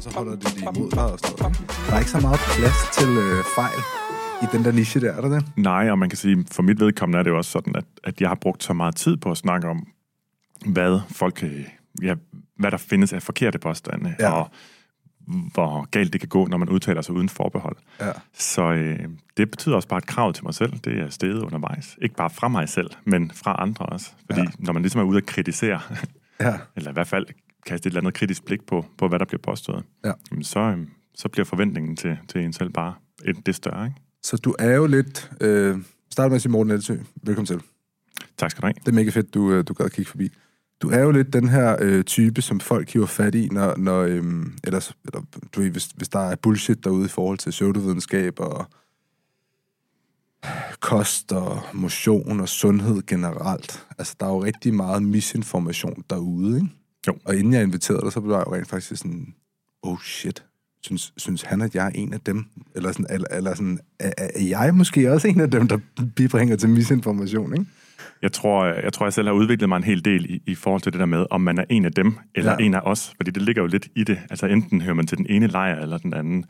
Så holder det de imod dig og sådan noget. Der er ikke så meget plads til øh, fejl i den der niche der, er der det? Nej, og man kan sige, for mit vedkommende er det jo også sådan, at, at jeg har brugt så meget tid på at snakke om, hvad folk kan, ja, hvad der findes af forkerte påstande, Ja. og hvor galt det kan gå, når man udtaler sig uden forbehold. Ja. Så øh, det betyder også bare et krav til mig selv. Det er steget undervejs. Ikke bare fra mig selv, men fra andre også. Fordi ja. når man ligesom er ude at kritisere, Ja. eller i hvert fald kaste et eller andet kritisk blik på, på hvad der bliver påstået, Ja. jamen så, øh, så bliver forventningen til, til en selv bare et, det større. Ikke? Så du er jo lidt... Øh, start med at sige Morten Elsø. Velkommen til. Tak skal du have. Det er mega fedt, du, øh, du gad at kigge forbi. Du er jo lidt den her øh, type, som folk hiver fat i, når, når øhm, ellers, eller, du ved, hvis, hvis der er bullshit derude i forhold til pseudovidenskab og kost og motion og sundhed generelt. Altså, der er jo rigtig meget misinformation derude, ikke? Jo. Og inden jeg inviterede dig, så blev jeg jo rent faktisk sådan, oh shit, synes, synes han, at jeg er en af dem? Eller, sådan, eller, eller sådan, er, er jeg måske også en af dem, der bibringer til misinformation, ikke? Jeg tror, jeg tror, jeg selv har udviklet mig en hel del i, i forhold til det der med, om man er en af dem, eller Ja. en af os. Fordi det ligger jo lidt i det. Altså enten hører man til den ene lejr, eller den anden.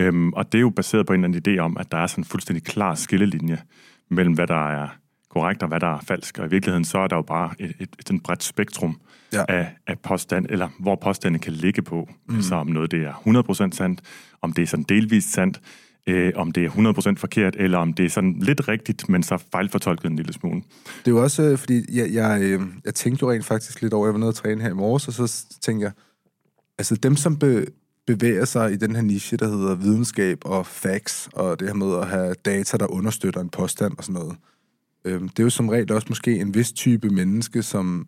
Øhm, og det er jo baseret på en eller anden idé om, at der er sådan en fuldstændig klar skillelinje mellem, hvad der er korrekt og hvad der er falsk. Og i virkeligheden så er der jo bare et, et, et, et bredt spektrum Ja. af, af påstand, eller hvor påstanden kan ligge på. Mm. Så om noget det er 100% sandt, om det er sådan delvist sandt, øh, om det er 100% forkert, eller om det er sådan lidt rigtigt, men så fejlfortolket en lille smule. Det er jo også, øh, fordi jeg, jeg, øh, jeg tænkte jo rent faktisk lidt over, jeg var nede og træne her i morges, og så tænkte jeg, altså dem, som be, bevæger sig i den her niche, der hedder videnskab og facts, og det her med at have data, der understøtter en påstand og sådan noget, øh, det er jo som regel også måske en vis type menneske, som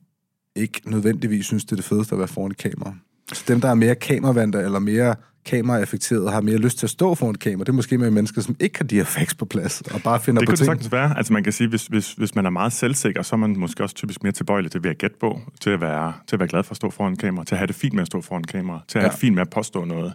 ikke nødvendigvis synes, det er det fedeste at være foran et kamera. Så dem, der er mere kameravandte eller mere kameraeffekteret, har mere lyst til at stå foran et kamera, det er måske mere mennesker, som ikke har de her facts på plads, og bare finder Det på kunne det ting. sagtens være. Altså man kan sige, hvis, hvis, hvis man er meget selvsikker, så er man måske også typisk mere tilbøjelig til at være gætte på, til at være, til at være glad for at stå foran kamera, til at have det fint med at stå foran kamera, til at have Ja. det fint med at påstå noget.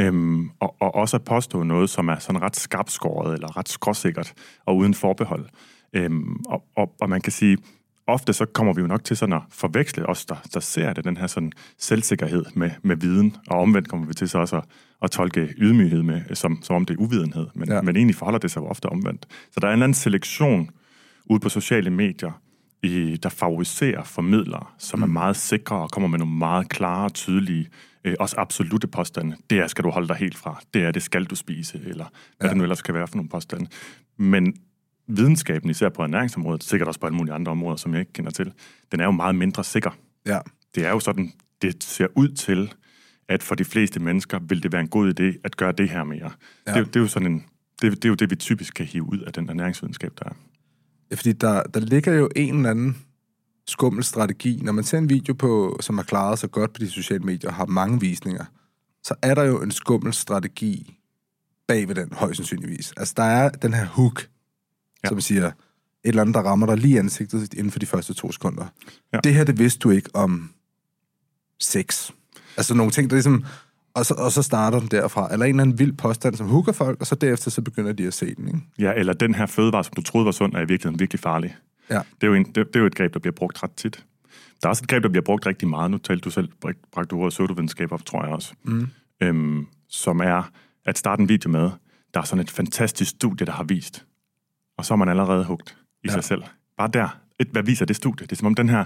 Øhm, og, og også at påstå noget, som er sådan ret skarpskåret eller ret skråsikkert og uden forbehold. Øhm, og, og, og man kan sige, ofte så kommer vi jo nok til sådan at forveksle os, der, der ser det, den her sådan selvsikkerhed med, med viden, og omvendt kommer vi til så også at, at tolke ydmyghed med, som, som om det er uvidenhed, men, Ja. men egentlig forholder det sig jo ofte omvendt. Så der er en eller anden selektion ude på sociale medier, i, der favoriserer formidlere, som mm. er meget sikre og kommer med nogle meget klare og tydelige, øh, også absolute påstande. Det er, skal du holde dig helt fra. Det er, det skal du spise, eller hvad ja. det nu ellers kan være for nogle påstande. Men videnskaben, især på ernæringsområdet, sikkert også på alle mulige andre områder, som jeg ikke kender til, den er jo meget mindre sikker. Ja. Det er jo sådan, det ser ud til, at for de fleste mennesker vil det være en god idé at gøre det her mere. Ja. Det, er jo- det er jo sådan en, det, det er jo det, vi typisk kan hive ud af den ernæringsvidenskab, der er. Ja, fordi der, der ligger jo en eller anden skummel strategi. Når man ser en video, på, som har klaret sig godt på de sociale medier og har mange visninger, så er der jo en skummel strategi bag ved den, højst sandsynligvis. Altså, der er den her hook, ja. Som siger, et eller andet, der rammer dig lige i ansigtet inden for de første to sekunder. Ja. Det her, det vidste du ikke om sex. Altså nogle ting, der ligesom... Og så, og så starter den derfra. Eller en eller anden vild påstand, som hooker folk, og så derefter så begynder de at se den, ikke? Ja, eller den her fødevare, som du troede var sund, er i virkeligheden virkelig farlig. Ja. Det er, jo en, det, det er jo et greb, der bliver brugt ret tit. Der er også et greb, der bliver brugt rigtig meget. Nu talte du selv, bragte ordet pseudovidenskab op, tror jeg også. Mm. Øhm, som er at starte en video med, der er sådan et fantastisk studie, der har vist. Og så er man allerede hugt i Ja. sig selv. Bare der. Et, hvad viser det studie? Det er som om den her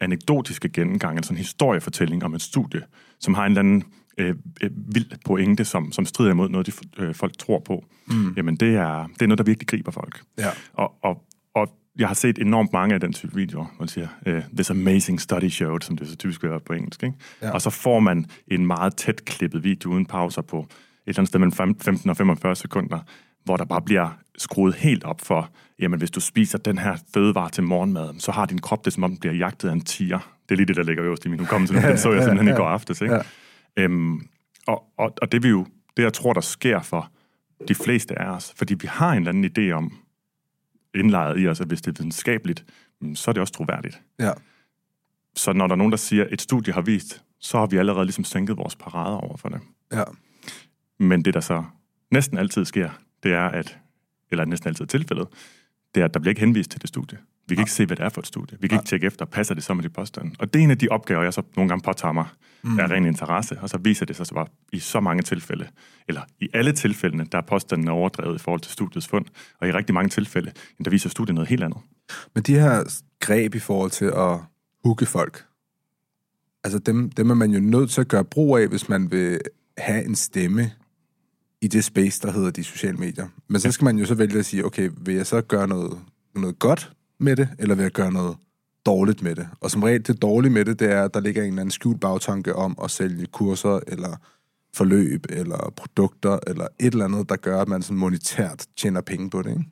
anekdotiske gennemgang, altså en historiefortælling om et studie, som har en eller anden øh, øh, vild pointe, som, som strider imod noget, de øh, folk tror på. Mm. Jamen, det er, det er noget, der virkelig griber folk. Ja. Og, og, og jeg har set enormt mange af den type videoer, hvor man siger, uh, this amazing study showed, som det så typisk være på engelsk. Ikke? Ja. Og så får man en meget tæt klippet video uden pauser på et eller andet sted mellem fem- 15 og 45 sekunder, hvor der bare bliver skruet helt op for, jamen hvis du spiser den her fødevare til morgenmad, så har din krop det, som om den bliver jagtet af en tiger. Det er lige det, der ligger øverst i min hukommelse. Den så jeg simpelthen i går aftes. Ikke? Ja. Øhm, og, og, og det vi jo, det jeg tror, der sker for de fleste af os, fordi vi har en eller anden idé om, indlejret i os, at hvis det er videnskabeligt, mm, så er det også troværdigt. Ja. Så når der er nogen, der siger, at et studie har vist, så har vi allerede ligesom sænket vores parader over for det. Ja. Men det, der så næsten altid sker, det er, at, eller næsten altid tilfældet, det er, at der bliver ikke henvist til det studie. Vi kan ikke se, hvad det er for et studie. Vi kan ikke tjekke efter, passer det så med de påstande. Og det er en af de opgaver, jeg så nogle gange påtager mig mm. af ren interesse, og så viser det sig så bare i så mange tilfælde, eller i alle tilfældene, der er påstanden overdrevet i forhold til studiets fund, og i rigtig mange tilfælde, der viser studiet noget helt andet. Men de her greb i forhold til at hugge folk, altså dem, dem er man jo nødt til at gøre brug af, hvis man vil have en stemme i det space, der hedder de sociale medier. Men så skal man jo så vælge at sige, okay, vil jeg så gøre noget, noget godt med det, eller vil jeg gøre noget dårligt med det? Og som regel, det dårlige med det, det er, at der ligger en eller anden skjult bagtanke om at sælge kurser, eller forløb, eller produkter, eller et eller andet, der gør, at man sådan monetært tjener penge på det, ikke?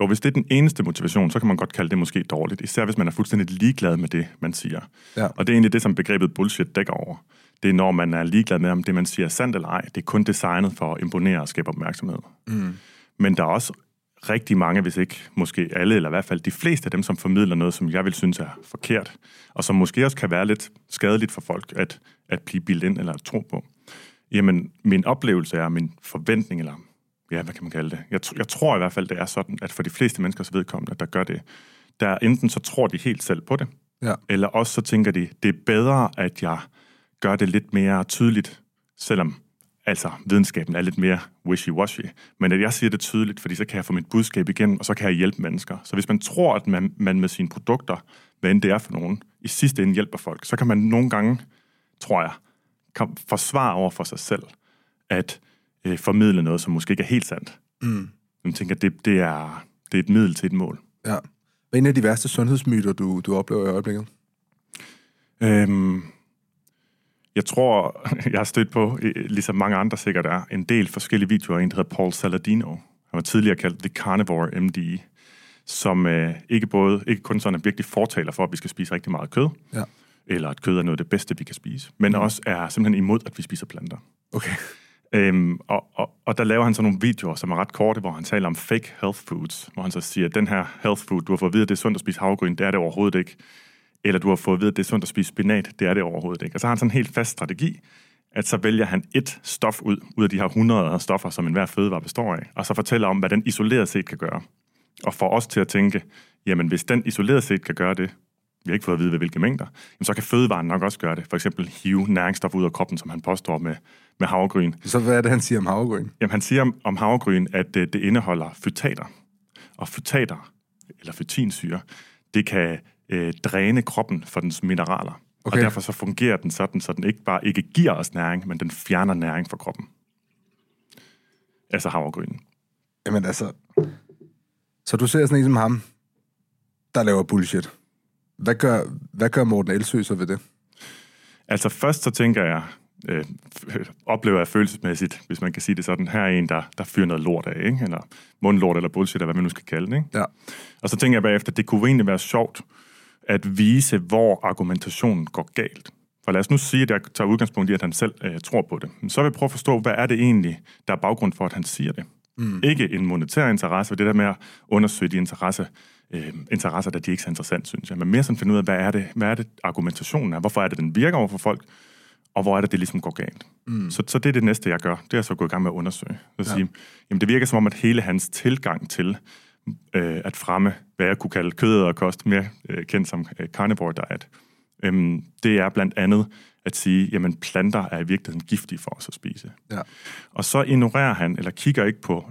Og hvis det er den eneste motivation, så kan man godt kalde det måske dårligt, især hvis man er fuldstændig ligeglad med det, man siger. Ja. Og det er egentlig det, som begrebet bullshit dækker over. Det er, når man er ligeglad med, om det, man siger, er sandt eller ej. Det er kun designet for at imponere og skabe opmærksomhed. Mm. Men der er også rigtig mange, hvis ikke måske alle, eller i hvert fald de fleste af dem, som formidler noget, som jeg vil synes er forkert, og som måske også kan være lidt skadeligt for folk at, at blive bildet ind eller at tro på. Jamen, min oplevelse er, min forventning, eller ja, hvad kan man kalde det? Jeg, jeg tror i hvert fald, det er sådan, at for de fleste menneskers vedkommende, der gør det, der enten så tror de helt selv på det, Ja. eller også så tænker de, det er bedre, at jeg gør det lidt mere tydeligt, selvom altså videnskaben er lidt mere wishy-washy, men at jeg siger det tydeligt, fordi så kan jeg få mit budskab igen, og så kan jeg hjælpe mennesker. Så hvis man tror, at man, man med sine produkter, hvad end det er for nogen, i sidste ende hjælper folk, så kan man nogle gange, tror jeg, kan forsvare over for sig selv, at øh, formidle noget, som måske ikke er helt sandt. Mm. Jeg tænker, det, det, er, det er et middel til et mål. Ja. Hvad er en af de værste sundhedsmyter, du, du oplever i øjeblikket? Øhm, jeg tror, jeg har stødt på, ligesom mange andre sikkert er, en del forskellige videoer en, der hedder Paul Saladino. Han var tidligere kaldt The Carnivore MD, som øh, ikke, både, ikke kun sådan er virkelig fortaler for, at vi skal spise rigtig meget kød, Ja. eller at kød er noget af det bedste, vi kan spise, men mm. også er simpelthen imod, at vi spiser planter. Okay. Øhm, og, og, og der laver han så nogle videoer, som er ret korte, hvor han taler om fake health foods, hvor han så siger, at den her health food, du har fået at vide, at det er sundt at spise havgryn, det er det overhovedet ikke. Eller du har fået at vide, at det er sundt at spise spinat, det er det overhovedet ikke. Og så har han sådan en helt fast strategi, at så vælger han et stof ud, ud af de her 100 stoffer, som enhver fødevare består af, og så fortæller om, hvad den isoleret set kan gøre. Og får os til at tænke, jamen hvis den isoleret set kan gøre det, vi har ikke fået at vide, ved hvilke mængder, jamen, så kan fødevaren nok også gøre det. For eksempel hive næringsstof ud af kroppen, som han påstår med, med havregryn. Så hvad er det, han siger om havregryn? Jamen, han siger om- om havregryn, at det, det indeholder fytater. Og fytater, eller fytinsyre, det kan øh, dræne kroppen for dens mineraler. Okay. Okay. Og derfor så fungerer den sådan, så den ikke bare ikke giver os næring, men den fjerner næring fra kroppen. Altså havregrynen. Jamen altså... Så du ser sådan en som ham, der laver bullshit. Hvad gør, hvad gør Morten Elsø så ved det? Altså først så tænker jeg, øh, oplever jeg følelsesmæssigt, hvis man kan sige det sådan, her er en, der, der fyrer noget lort af, ikke? eller mundlort eller bullshit, eller hvad man nu skal kalde det. Ikke? Ja. Og så tænker jeg bagefter, det kunne egentlig være sjovt at vise, hvor argumentationen går galt. For lad os nu sige, at jeg tager udgangspunkt i, at han selv øh, tror på det. Men Så vil jeg prøve at forstå, hvad er det egentlig, der er baggrund for, at han siger det. Mm. Ikke en monetær interesse, og det der med at undersøge de interesse, øh, interesser, der de ikke er så interessant, synes jeg. Men mere sådan finde ud af, hvad er det, hvad er det argumentationen er? Hvorfor er det, den virker over for folk? Og hvor er det, det ligesom går galt? Mm. Så, så det er det næste, jeg gør. Det er jeg så gået i gang med at undersøge. Så ja. sige, jamen det virker som om, at hele hans tilgang til øh, at fremme, hvad jeg kunne kalde kød og kost, mere øh, kendt som øh, carnivore diet, øhm, det er blandt andet at sige, jamen planter er i virkeligheden giftige for os at spise. Ja. Og så ignorerer han, eller kigger ikke på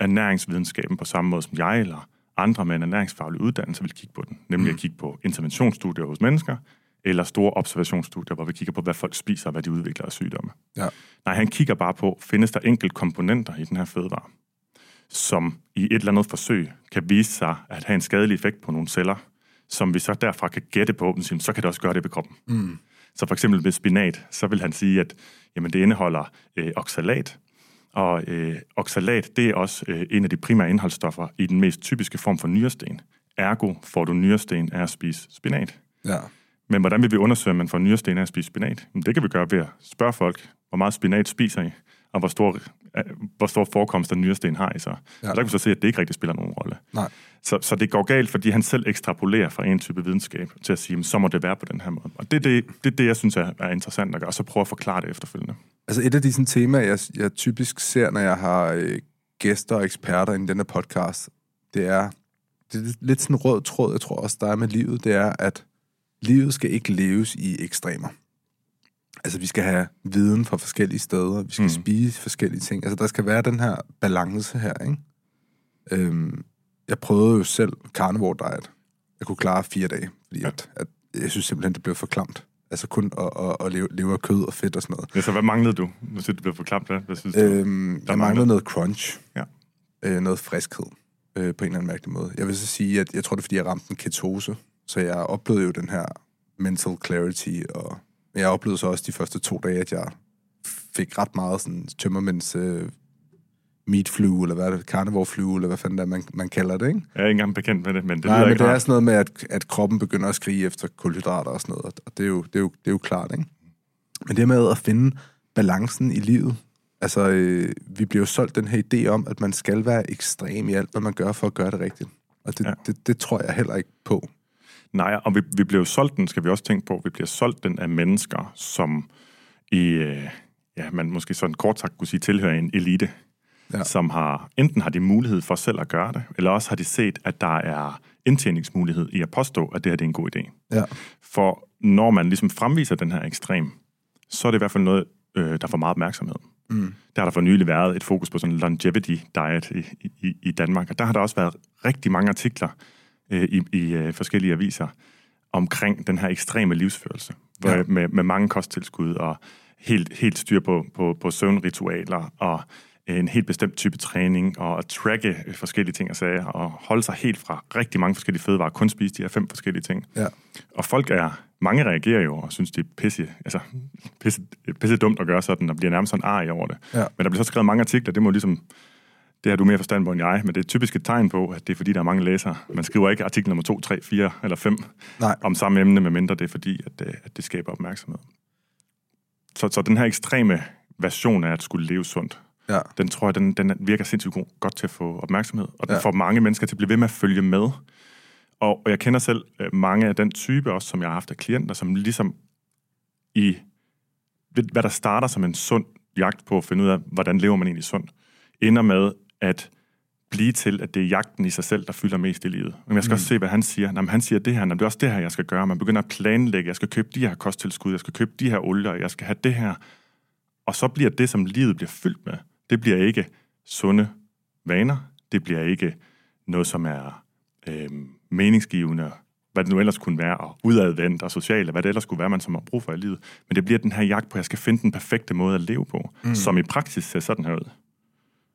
ernæringsvidenskaben på samme måde som jeg, eller andre med en ernæringsfaglig uddannelse vil kigge på den. Nemlig mm. at kigge på interventionsstudier hos mennesker, eller store observationsstudier, hvor vi kigger på, hvad folk spiser, og hvad de udvikler af sygdomme. Ja. Nej, han kigger bare på, findes der enkelt komponenter i den her fødevare, som i et eller andet forsøg kan vise sig at have en skadelig effekt på nogle celler, som vi så derfra kan gætte på, og sige, så kan det også gøre det ved kroppen. Mm. Så for eksempel med spinat, så vil han sige, at jamen, det indeholder øh, oxalat, og øh, oxalat, det er også øh, en af de primære indholdsstoffer i den mest typiske form for nyresten. Ergo får du nyresten af at spise spinat. Ja. Men hvordan vil vi undersøge, om man får nyresten af at spise spinat? Jamen, det kan vi gøre ved at spørge folk, hvor meget spinat spiser I, og hvor stor, øh, hvor stor forekomst af nyresten har I så. Ja. Og der kan vi så se, at det ikke rigtig spiller nogen rolle. Nej. Så, så det går galt, fordi han selv ekstrapolerer fra en type videnskab til at sige, jamen, så må det være på den her måde. Og det er det, det, det jeg synes er, er interessant at gøre, og så prøve at forklare det efterfølgende. Altså et af de sådan, temaer, jeg, jeg typisk ser, når jeg har øh, gæster og eksperter i denne podcast, det er, det er lidt sådan en rød tråd, jeg tror også, der er med livet, det er, at livet skal ikke leves i ekstremer. Altså, vi skal have viden fra forskellige steder, vi skal mm. spise forskellige ting. Altså, der skal være den her balance her, ikke? Øhm, jeg prøvede jo selv carnivore diet. Jeg kunne klare fire dage, fordi at, at jeg synes simpelthen, det blev for klamt. Altså kun at, at, at leve, leve af kød og fedt og sådan noget. Ja, så hvad manglede du? Nu synes det blev for klamt. Hvad, hvad synes du? Øhm, jeg manglede noget crunch. Ja. Øh, noget friskhed øh, på en eller anden mærkelig måde. Jeg vil så sige, at jeg tror, det er, fordi jeg ramte en ketose. Så jeg oplevede jo den her mental clarity, og jeg oplevede så også de første to dage, at jeg fik ret meget sådan tømmermænds øh, meat flu, eller hvad er det, carnivore flu, eller hvad fanden det er, man, man kalder det, ikke? Jeg er ikke engang bekendt med det, men det Nej, men det er sådan noget med, at, at kroppen begynder at skrige efter kulhydrater og sådan noget, og det er jo, det er jo, det er jo klart, ikke? Men det med at finde balancen i livet, altså, øh, vi bliver jo solgt den her idé om, at man skal være ekstrem i alt, hvad man gør for at gøre det rigtigt. Og det, Ja. ja. det, det tror jeg heller ikke på. Nej, og vi, vi bliver jo solgt den, skal vi også tænke på, vi bliver solgt den af mennesker, som i, øh, ja, man måske sådan kort sagt kunne sige, tilhører en elite, ja. Som har, enten har de mulighed for selv at gøre det, eller også har de set, at der er indtjeningsmulighed i at påstå, at det her det er en god idé. Ja. For når man ligesom fremviser den her ekstrem, så er det i hvert fald noget, øh, der får meget opmærksomhed. Mm. Der har der for nylig været et fokus på sådan en longevity diet i, i, i Danmark, og der har der også været rigtig mange artikler øh, i, i øh, forskellige aviser omkring den her ekstreme livsførelse, hvor, ja. med, med mange kosttilskud og helt, helt styr på, på, på søvnritualer og en helt bestemt type træning og at tracke forskellige ting og sager og holde sig helt fra rigtig mange forskellige fødevarer, kun spise de her fem forskellige ting. Ja. Og folk er, mange reagerer jo og synes, det er pisse, altså, pisse, pisse dumt at gøre sådan, og bliver nærmest sådan ar over det. Ja. Men der bliver så skrevet mange artikler, det må ligesom, det har du mere forstand på end jeg, men det er typisk et tegn på, at det er fordi, der er mange læsere. Man skriver ikke artikel nummer 2, 3, 4 eller 5 Nej. om samme emne, medmindre det er fordi, at, øh, at det skaber opmærksomhed. Så, så den her ekstreme version af at skulle leve sundt, Ja. den tror jeg, den, den virker sindssygt god, godt til at få opmærksomhed, og den Ja. får mange mennesker til at blive ved med at følge med. Og, og jeg kender selv øh, mange af den type også, som jeg har haft af klienter, som ligesom i, ved, hvad der starter som en sund jagt på at finde ud af, hvordan lever man egentlig sundt, ender med at blive til, at det er jagten i sig selv, der fylder mest i livet. Men jeg skal mm. også se, hvad han siger. Nå, men han siger det her, Nå, det er også det her, jeg skal gøre. Man begynder at planlægge, jeg skal købe de her kosttilskud, jeg skal købe de her olier, jeg skal have det her. Og så bliver det, som livet bliver fyldt med, det bliver ikke sunde vaner, det bliver ikke noget, som er øh, meningsgivende, hvad det nu ellers kunne være, og udadvendt og socialt, hvad det ellers kunne være, man som har brug for i livet. Men det bliver den her jagt på, at jeg skal finde den perfekte måde at leve på, mm. som i praksis ser sådan her ud.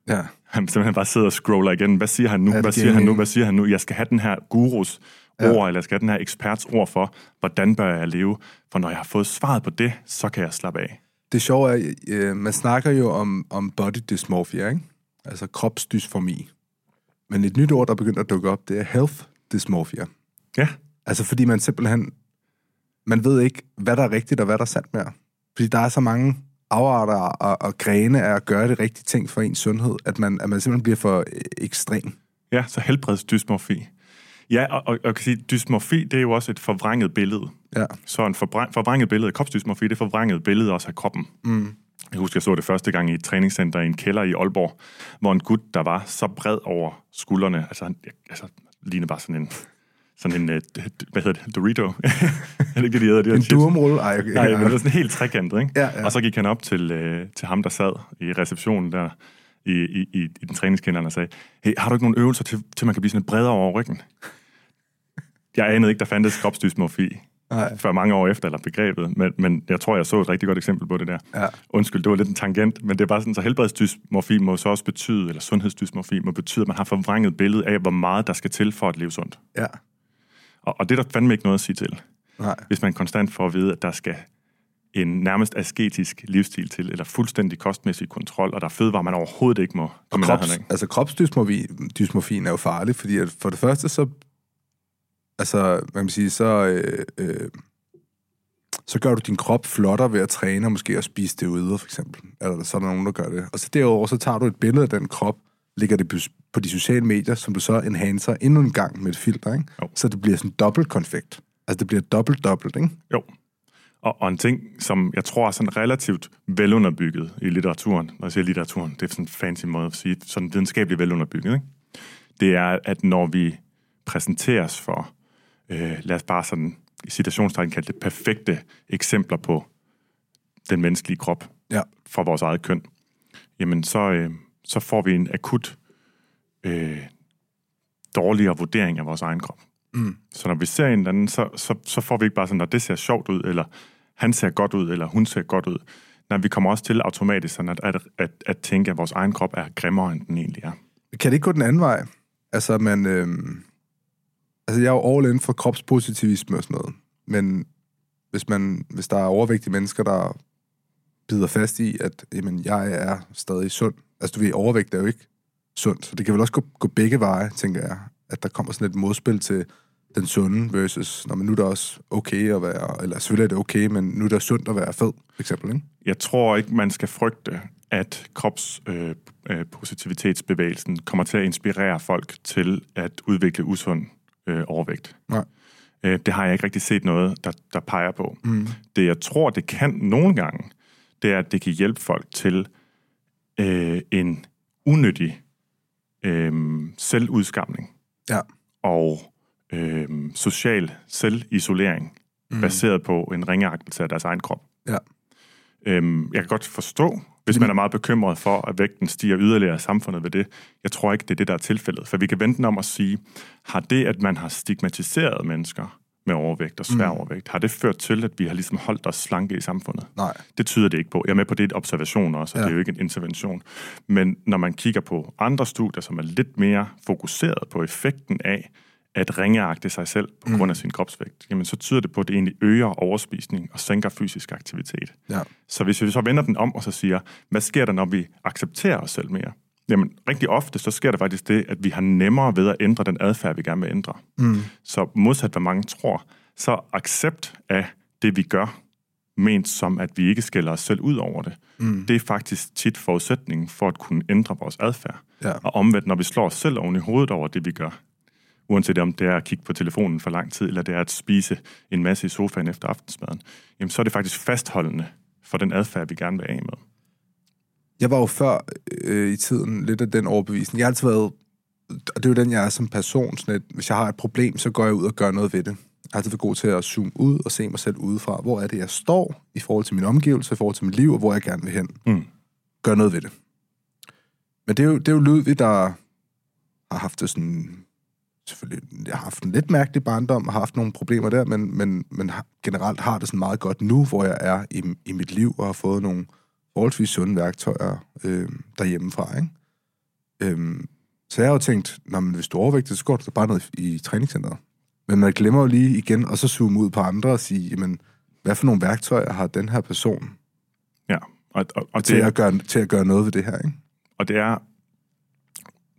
Ja. Han simpelthen bare sidder og scroller igen. Hvad siger han nu? Hvad siger han nu? Hvad siger han nu? Jeg skal have den her gurus Ja. ord, eller jeg skal have den her eksperts ord for, hvordan bør jeg leve? For når jeg har fået svaret på det, så kan jeg slappe af. Det sjove er, øh, man snakker jo om, om body dysmorphia, ikke? Altså kropsdysformi. Men et nyt ord, der begynder at dukke op, det er health dysmorphia. Ja, Altså fordi man simpelthen, man ved ikke, hvad der er rigtigt og hvad der er sandt mere. Fordi der er så mange afarter og, og grene af at gøre det rigtige ting for ens sundhed, at man, at man simpelthen bliver for øh, ekstrem. ja så helbredsdysmorfi. Ja, og, og, og jeg kan sige, dysmorfi, det er jo også et forvrænget billede. Ja. Så en forvræ- forvrænget billede, kropsdysmorfi, det forvrænget billede også af kroppen. Mm. Jeg husker, jeg så det første gang i et træningscenter i en kælder i Aalborg, hvor en gut, der var så bred over skuldrene, altså, han, altså lignede bare sådan en, sådan en, øh, hvad hedder det, Dorito? er det ikke det, de hedder? De her En durumrulle? Ej, okay. Nej, men det var sådan helt trekantet, ikke? Ja, ja. Og så gik han op til, øh, til ham, der sad i receptionen der, i, i, i, i den træningskenderen og sagde, hey, har du ikke nogen øvelser til, til man kan blive sådan lidt bredere over ryggen? Jeg anede ikke, der fandtes kropsdysmorfi Nej. før mange år efter, eller begrebet, men, men jeg tror, jeg så et rigtig godt eksempel på det der. Ja. Undskyld, det var lidt en tangent, men det er bare sådan, så helbredsdysmorfi må så også betyde, eller sundhedsdysmorfi må betyde, at man har forvrænget billede af, hvor meget der skal til for at leve sundt. Ja. Og, og det er der fandme ikke noget at sige til, Nej. hvis man konstant får at vide, at der skal en nærmest asketisk livsstil til, eller fuldstændig kostmæssig kontrol, og der er fødevarer, man overhovedet ikke må Og komme i krops, nærheden altså kropsdysmorfien er jo farlig, fordi at for det første så, altså, man kan sige, så, øh, øh, så gør du din krop flottere ved at træne, og måske at spise det ude, for eksempel. Eller så er der nogen, der gør det. Og så derover så tager du et billede af den krop, lægger det på- de sociale medier, som du så enhancer endnu en gang med et filter, ikke? Jo. Så det bliver sådan dobbelt konfekt. Altså det bliver dobbelt dobbelt, ikke? Jo. Og, og en ting, som jeg tror er sådan relativt velunderbygget i litteraturen, når jeg siger litteraturen, det er sådan en fancy måde at sige, sådan videnskabeligt velunderbygget, ikke? det er, at når vi præsenteres for, øh, lad os bare sådan i citationstegn kalde det, perfekte eksempler på den menneskelige krop Ja. for vores eget køn, jamen så, øh, så får vi en akut øh, dårligere vurdering af vores egen krop. Mm. Så når vi ser en eller anden, så, så, så får vi ikke bare sådan, at det ser sjovt ud, eller han ser godt ud, eller hun ser godt ud. Nej, vi kommer også til automatisk sådan at, at, at, at tænke, at vores egen krop er grimmere, end den egentlig er. Kan det ikke gå den anden vej? Altså, man, øhm, altså jeg er jo all in for kropspositivisme og sådan noget. Men hvis, man, hvis der er overvægtige mennesker, der bider fast i, at jamen, jeg er stadig sund. Altså, du ved, overvægt er jo ikke sundt. Så det kan vel også gå, gå begge veje, tænker jeg. At der kommer sådan et modspil til den sunde versus, når man nu er det også okay at være, eller selvfølgelig er det okay, men nu er det sundt at være fed, for eksempel, ikke? Jeg tror ikke, man skal frygte, at kropspositivitetsbevægelsen øh, øh kommer til at inspirere folk til at udvikle usund øh, overvægt. Nej. Øh, det har jeg ikke rigtig set noget, der, der peger på. Mm. Det, jeg tror, det kan nogle gange, det er, at det kan hjælpe folk til øh, en unødig øh, selvudskamning Ja. og øh, social selvisolering, mm. baseret på en ringeagtelse af deres egen krop. Ja. Øhm, jeg kan godt forstå, hvis man er meget bekymret for, at vægten stiger yderligere i samfundet ved det. Jeg tror ikke, det er det, der er tilfældet. For vi kan vente om at sige, har det, at man har stigmatiseret mennesker med overvægt og svær Mm. overvægt, har det ført til, at vi har ligesom holdt os slanke i samfundet? Nej. Det tyder det ikke på. Jeg er med på, det er et observation også, og ja. det er jo ikke en intervention. Men når man kigger på andre studier, som er lidt mere fokuseret på effekten af at ringeagte sig selv på grund af sin kropsvægt, jamen så tyder det på, at det egentlig øger overspisning og sænker fysisk aktivitet. Ja. Så hvis vi så vender den om og så siger, hvad sker der, når vi accepterer os selv mere? Jamen, rigtig ofte, så sker der faktisk det, at vi har nemmere ved at ændre den adfærd, vi gerne vil ændre. Mm. Så modsat hvad mange tror, så accept af det, vi gør, ment som, at vi ikke skælder os selv ud over det, Mm. det er faktisk tit forudsætningen for at kunne ændre vores adfærd. Ja. Og omvendt, når vi slår os selv oven i hovedet over det, vi gør, uanset om det er at kigge på telefonen for lang tid, eller det er at spise en masse i sofaen efter aftensmaden, jamen så er det faktisk fastholdende for den adfærd, vi gerne vil af med. Jeg var jo før øh, i tiden lidt af den overbevisning. Jeg har altid været, og det er jo den, jeg er som person, sådan at hvis jeg har et problem, så går jeg ud og gør noget ved det. Jeg har altid været god til at zoome ud og se mig selv udefra. Hvor er det, jeg står i forhold til min omgivelse, i forhold til mit liv, og hvor jeg gerne vil hen. Mm. Gør noget ved det. Men det er jo, det er jo Ludvig, der har haft det sådan... Selvfølgelig, jeg har haft en lidt mærkelig barndom, og har haft nogle problemer der, men, men, men generelt har det sådan meget godt nu, hvor jeg er i, i mit liv, og har fået nogle forholdsvis sunde værktøjer øh, derhjemmefra, ikke? Øhm, så jeg har jo tænkt, Nå, men hvis du er overvægtig, så går du bare ned i, i træningscenteret. Men man glemmer jo lige igen, og så zoome ud på andre og sige, jamen, hvad for nogle værktøjer har den her person Ja, og, og, og, til det, at, gøre, til at gøre noget ved det her, ikke? og det er,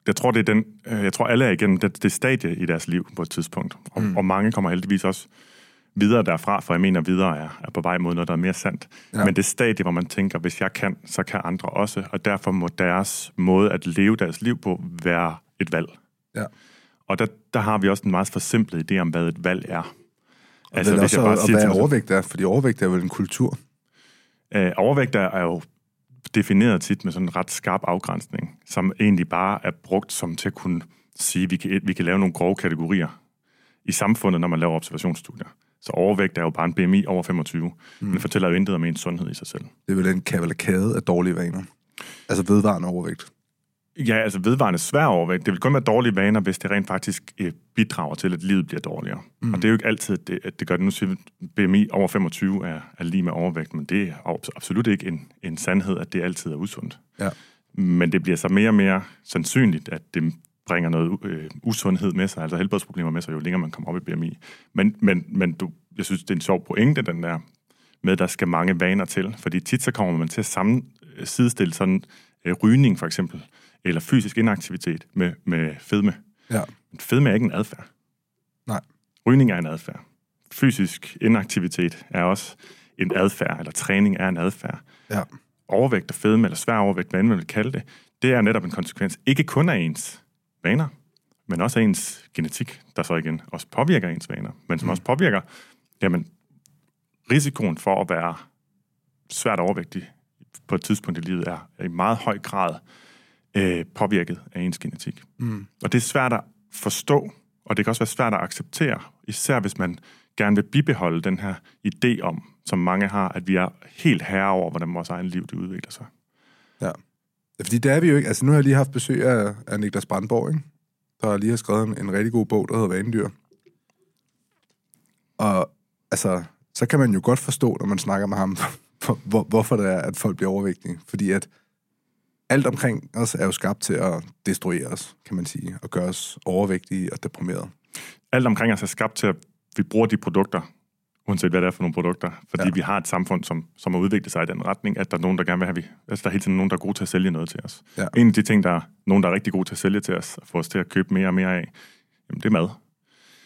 jeg tror, det er den, øh, jeg tror alle er igennem det, det stadie i deres liv på et tidspunkt, og, Mm. og mange kommer heldigvis også videre derfra, for jeg mener, videre er, er på vej mod noget, der er mere sandt. Ja. Men det stadie, hvor man tænker, hvis jeg kan, så kan andre også, og derfor må deres måde at leve deres liv på være et valg. Ja. Og der, der har vi også en meget forsimplet idé om, hvad et valg er. Altså, vel også, og, og hvad overvægt er, fordi overvægt er vel en kultur. Øh, overvægt er, er jo defineret tit med sådan en ret skarp afgrænsning, som egentlig bare er brugt som til at kunne sige, at vi kan, vi kan lave nogle grove kategorier i samfundet, når man laver observationsstudier. Så overvægt er jo bare en BMI over 25, mm. men fortæller jo intet om ens sundhed i sig selv. Det er vel en kavalkade af dårlige vaner. Altså vedvarende overvægt. Ja, altså vedvarende svær overvægt. Det vil kun være dårlige vaner, hvis det rent faktisk øh, bidrager til, at livet bliver dårligere. Mm. Og det er jo ikke altid, at det, at det gør det. Nu siger BMI over 25 er, er lige med overvægt, men det er abs- absolut ikke en, en sandhed, at det altid er usundt. Ja. Men det bliver så mere og mere sandsynligt, at det bringer noget øh, usundhed med sig, altså helbredsproblemer med sig, jo længere man kommer op i BMI. Men, men, men du, jeg synes, det er en sjov pointe, den der med, at der skal mange vaner til. Fordi tit så kommer man til at sammen, sidestille sådan øh, rygning for eksempel, eller fysisk inaktivitet med, med fedme. Ja. Men fedme er ikke en adfærd. Nej. Rygning er en adfærd. Fysisk inaktivitet er også en adfærd, eller træning er en adfærd. Ja. Overvægt og fedme, eller svær overvægt, hvad end man vil kalde det, det er netop en konsekvens, ikke kun af ens vaner, men også af ens genetik, der så igen også påvirker ens vaner, men som mm. også påvirker, jamen, risikoen for at være svært overvægtig på et tidspunkt i livet er i meget høj grad øh, påvirket af ens genetik. Mm. Og det er svært at forstå Og det kan også være svært at acceptere, især hvis man gerne vil bibeholde den her idé om, som mange har, at vi er helt herre over, hvordan vores egen liv det udvikler sig. Ja. Fordi det er vi jo ikke. Altså, nu har jeg lige haft besøg af, af Niklas Brandborg, ikke? der lige har skrevet en, en rigtig god bog, der hedder Vanedyr. Og altså, så kan man jo godt forstå, når man snakker med ham, hvor, hvorfor det er, at folk bliver overvægtige. Fordi at alt omkring os er jo skabt til at destruere os, kan man sige, og gøre os overvægtige og deprimerede. Alt omkring os er skabt til, at vi bruger de produkter, uanset hvad det er for nogle produkter, fordi ja. vi har et samfund, som, som har udviklet sig i den retning, at der er nogen, der gerne vil have, vi, altså der er hele tiden nogen, der er gode til at sælge noget til os. Ja. En af de ting, der er nogen, der er rigtig gode til at sælge til os, og få os til at købe mere og mere af, jamen det er mad.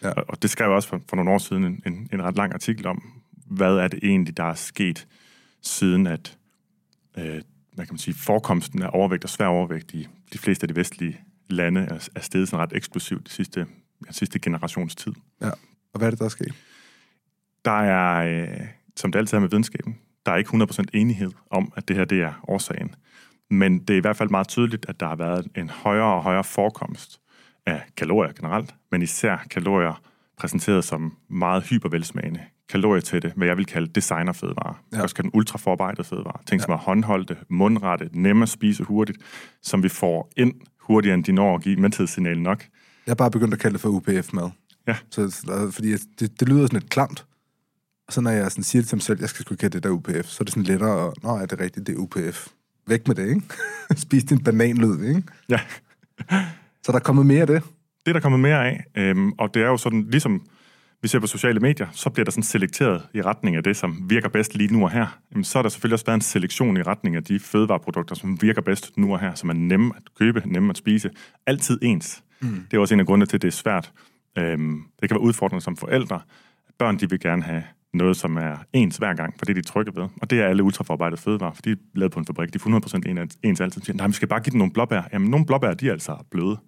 Ja. Og, og det skrev jeg også for, for nogle år siden en, en, en ret lang artikel om, hvad er det egentlig, der er sket, siden at øh, hvad kan man sige, forekomsten af overvægt og svær overvægt i de fleste af de vestlige lande er, er steget sådan ret eksplosivt de sidste, ja, sidste generations tid. Ja. Og hvad er det, der er sket? Der er, øh, som det altid er med videnskaben, der er ikke 100% enighed om, at det her det er årsagen. Men det er i hvert fald meget tydeligt, at der har været en højere og højere forekomst af kalorier generelt, men især kalorier præsenteret som meget hypervelsmagende, kalorietætte, hvad jeg vil kalde designerfødevarer. Ja. Også kalde ultraforarbejdet fødevarer. Ting, ja. som er håndholdte, mundrette, nemme at spise hurtigt, som vi får ind hurtigere, end de når at give mæthedssignal nok. Jeg har bare begyndt at kalde det for UPF-mad. Ja. Så, fordi det, det lyder sådan lidt klamt. Og så når jeg sådan siger det til mig selv, jeg skal sgu ikke have det der UPF, så er det sådan lettere, og, nå, er det rigtigt, det er UPF. Væk med det, ikke? Spis din bananlød, ikke? Ja. så der er kommet mere af det? Det er der kommet mere af, øhm, og det er jo sådan, ligesom vi ser på sociale medier, så bliver der sådan selekteret i retning af det, som virker bedst lige nu og her. Jamen, så er der selvfølgelig også været en selektion i retning af de fødevareprodukter, som virker bedst nu og her, som er nemme at købe, nemme at spise. Altid ens. Mm. Det er også en af grundene til, at det er svært. Øhm, det kan være udfordrende som forældre. Børn, de vil gerne have noget, som er ens hver gang, for det er de trygge ved. Og det er alle ultraforarbejdede fødevarer, for de er lavet på en fabrik. De er 100% ens altid. Nej, vi skal bare give dem nogle blåbær. Jamen, nogle blåbær, de er altså bløde.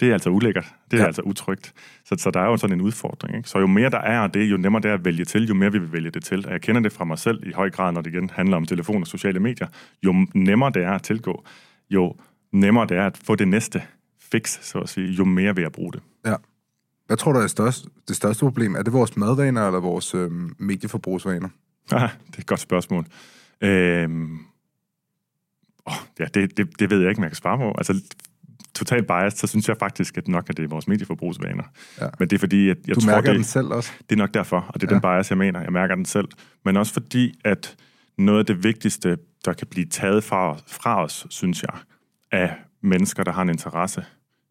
Det er altså ulækkert. Det er ja. altså utrygt. Så, så der er jo sådan en udfordring. Ikke? Så jo mere der er af det, jo nemmere det er at vælge til, jo mere vi vil vælge det til. Og jeg kender det fra mig selv i høj grad, når det igen handler om telefon og sociale medier. Jo nemmere det er at tilgå, jo nemmere det er at få det næste fix, så at sige, jo mere vil jeg bruge det. Ja. Hvad tror du er størst, det største problem? Er det vores madvaner eller vores øh, medieforbrugsvaner? Ah, det er et godt spørgsmål. Øhm, oh, ja, det, det, det ved jeg ikke, om jeg kan svare på. Altså, totalt biased, så synes jeg faktisk, at nok at det er vores medieforbrugsvaner. Ja. Men det er fordi, at jeg du tror, mærker det, den selv også? Det er nok derfor, og det er ja. den bias, jeg mener. Jeg mærker den selv. Men også fordi, at noget af det vigtigste, der kan blive taget fra, fra os, synes jeg, af mennesker, der har en interesse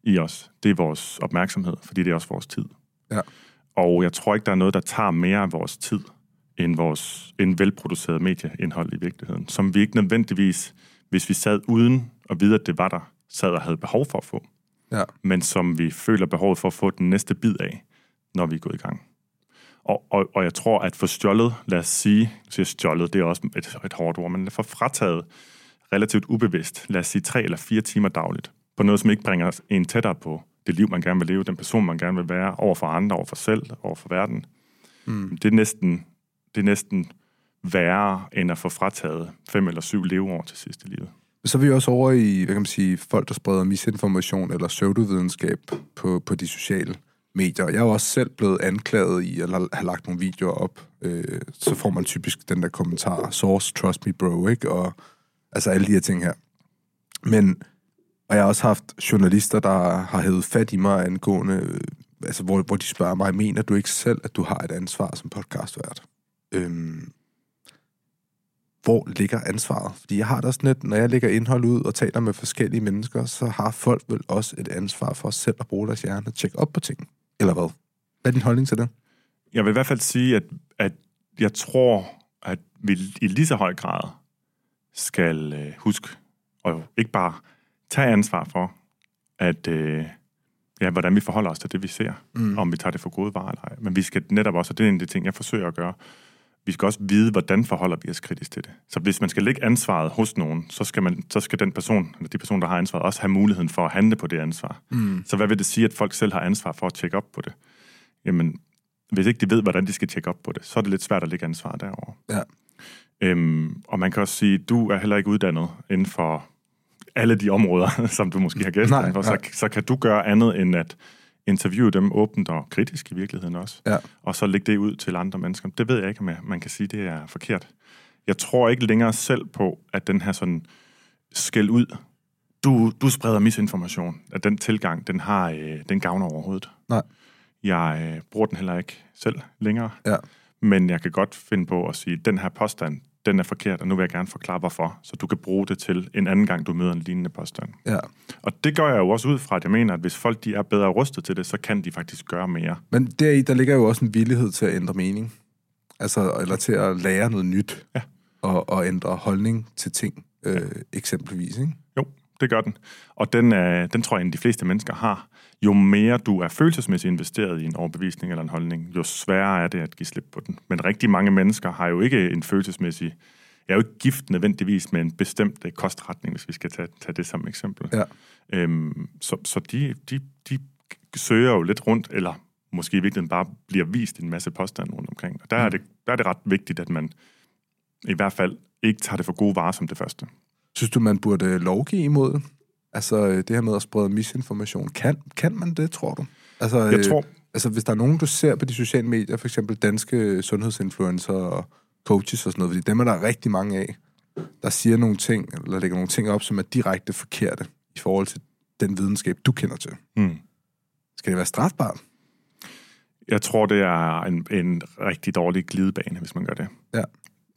i os, det er vores opmærksomhed, fordi det er også vores tid. Ja. Og jeg tror ikke, der er noget, der tager mere af vores tid, end vores end velproduceret medieindhold i virkeligheden, som vi ikke nødvendigvis, hvis vi sad uden at vide, at det var der, sad og havde behov for at få, ja. men som vi føler behovet for at få den næste bid af, når vi er gået i gang. Og, og, og jeg tror, at få stjålet, lad os sige, siger stjålet, det er også et, et hårdt ord, men for frataget relativt ubevidst, lad os sige tre eller fire timer dagligt, på noget, som ikke bringer en tættere på det liv, man gerne vil leve, den person, man gerne vil være, over for andre, over for selv, over for verden. Mm. Det, er næsten, det er næsten værre, end at få frataget fem eller syv leveår til sidst i livet. Så er vi også over i, hvad kan man sige, folk, der spreder misinformation eller pseudovidenskab på, på de sociale medier. Jeg er jo også selv blevet anklaget i at have lagt nogle videoer op. Øh, så får man typisk den der kommentar, source, trust me bro, ikke? Og altså alle de her ting her. Men, og jeg har også haft journalister, der har hævet fat i mig angående, øh, altså hvor, hvor de spørger mig, mener du ikke selv, at du har et ansvar som podcastvært? Øhm, hvor ligger ansvaret? Fordi jeg har da sådan lidt, når jeg lægger indhold ud og taler med forskellige mennesker, så har folk vel også et ansvar for selv at bruge deres hjerne og tjekke op på ting. Eller hvad? Hvad er din holdning til det? Jeg vil i hvert fald sige, at, at jeg tror, at vi i lige så høj grad skal øh, huske, og ikke bare tage ansvar for, at øh, ja, hvordan vi forholder os til det, vi ser, mm. om vi tager det for gode varer eller ej. Men vi skal netop også, og det er en af de ting, jeg forsøger at gøre, vi skal også vide, hvordan forholder vi os kritisk til det. Så hvis man skal lægge ansvaret hos nogen, så skal, man, så skal den person, eller de person, der har ansvaret, også have muligheden for at handle på det ansvar. Mm. Så hvad vil det sige, at folk selv har ansvar for at tjekke op på det? Jamen, hvis ikke de ved, hvordan de skal tjekke op på det, så er det lidt svært at lægge ansvar derover. Ja. Øhm, og man kan også sige, du er heller ikke uddannet inden for alle de områder, som du måske har gæstet for, så, så kan du gøre andet end at interviewe dem åbent og kritisk i virkeligheden også, Ja. og så lægge det ud til andre mennesker. Det ved jeg ikke, om jeg, man kan sige, det er forkert. Jeg tror ikke længere selv på, at den her sådan skæld ud, du, du spreder misinformation, at den tilgang, den har, øh, den gavner overhovedet. Nej. Jeg øh, bruger den heller ikke selv længere, Ja. men jeg kan godt finde på at sige, at den her påstand, den er forkert, og nu vil jeg gerne forklare, hvorfor, så du kan bruge det til en anden gang, du møder en lignende påstand. Ja. Og det gør jeg jo også ud fra, at jeg mener, at hvis folk de er bedre rustet til det, så kan de faktisk gøre mere. Men deri, der ligger jo også en villighed til at ændre mening. Altså, eller til at lære noget nyt. Ja. Og, og ændre holdning til ting, øh, eksempelvis, ikke? Jo, det gør den. Og den, øh, den tror jeg, at de fleste mennesker har. Jo mere du er følelsesmæssigt investeret i en overbevisning eller en holdning, jo sværere er det at give slip på den. Men rigtig mange mennesker har jo ikke en følelsesmæssig... Jeg er jo ikke gift nødvendigvis med en bestemt øh, kostretning, hvis vi skal tage, tage det som eksempel. Ja. Øhm, så så de, de, de søger jo lidt rundt, eller måske i virkeligheden bare bliver vist en masse påstande rundt omkring. Og der, er det, der er det ret vigtigt, at man i hvert fald ikke tager det for gode varer som det første. Synes du, man burde lovgive imod? Altså, øh, det her med at sprede misinformation. Kan, kan man det, tror du? Altså, Jeg tror, altså, hvis der er nogen, du ser på de sociale medier, for eksempel danske sundhedsinfluencer og coaches og sådan noget, fordi dem er der rigtig mange af, der siger nogle ting, eller lægger nogle ting op, som er direkte forkerte i forhold til den videnskab, du kender til. mm, Skal det være strafbart? jeg tror, det er en, en rigtig dårlig glidebane, hvis man gør det. Ja.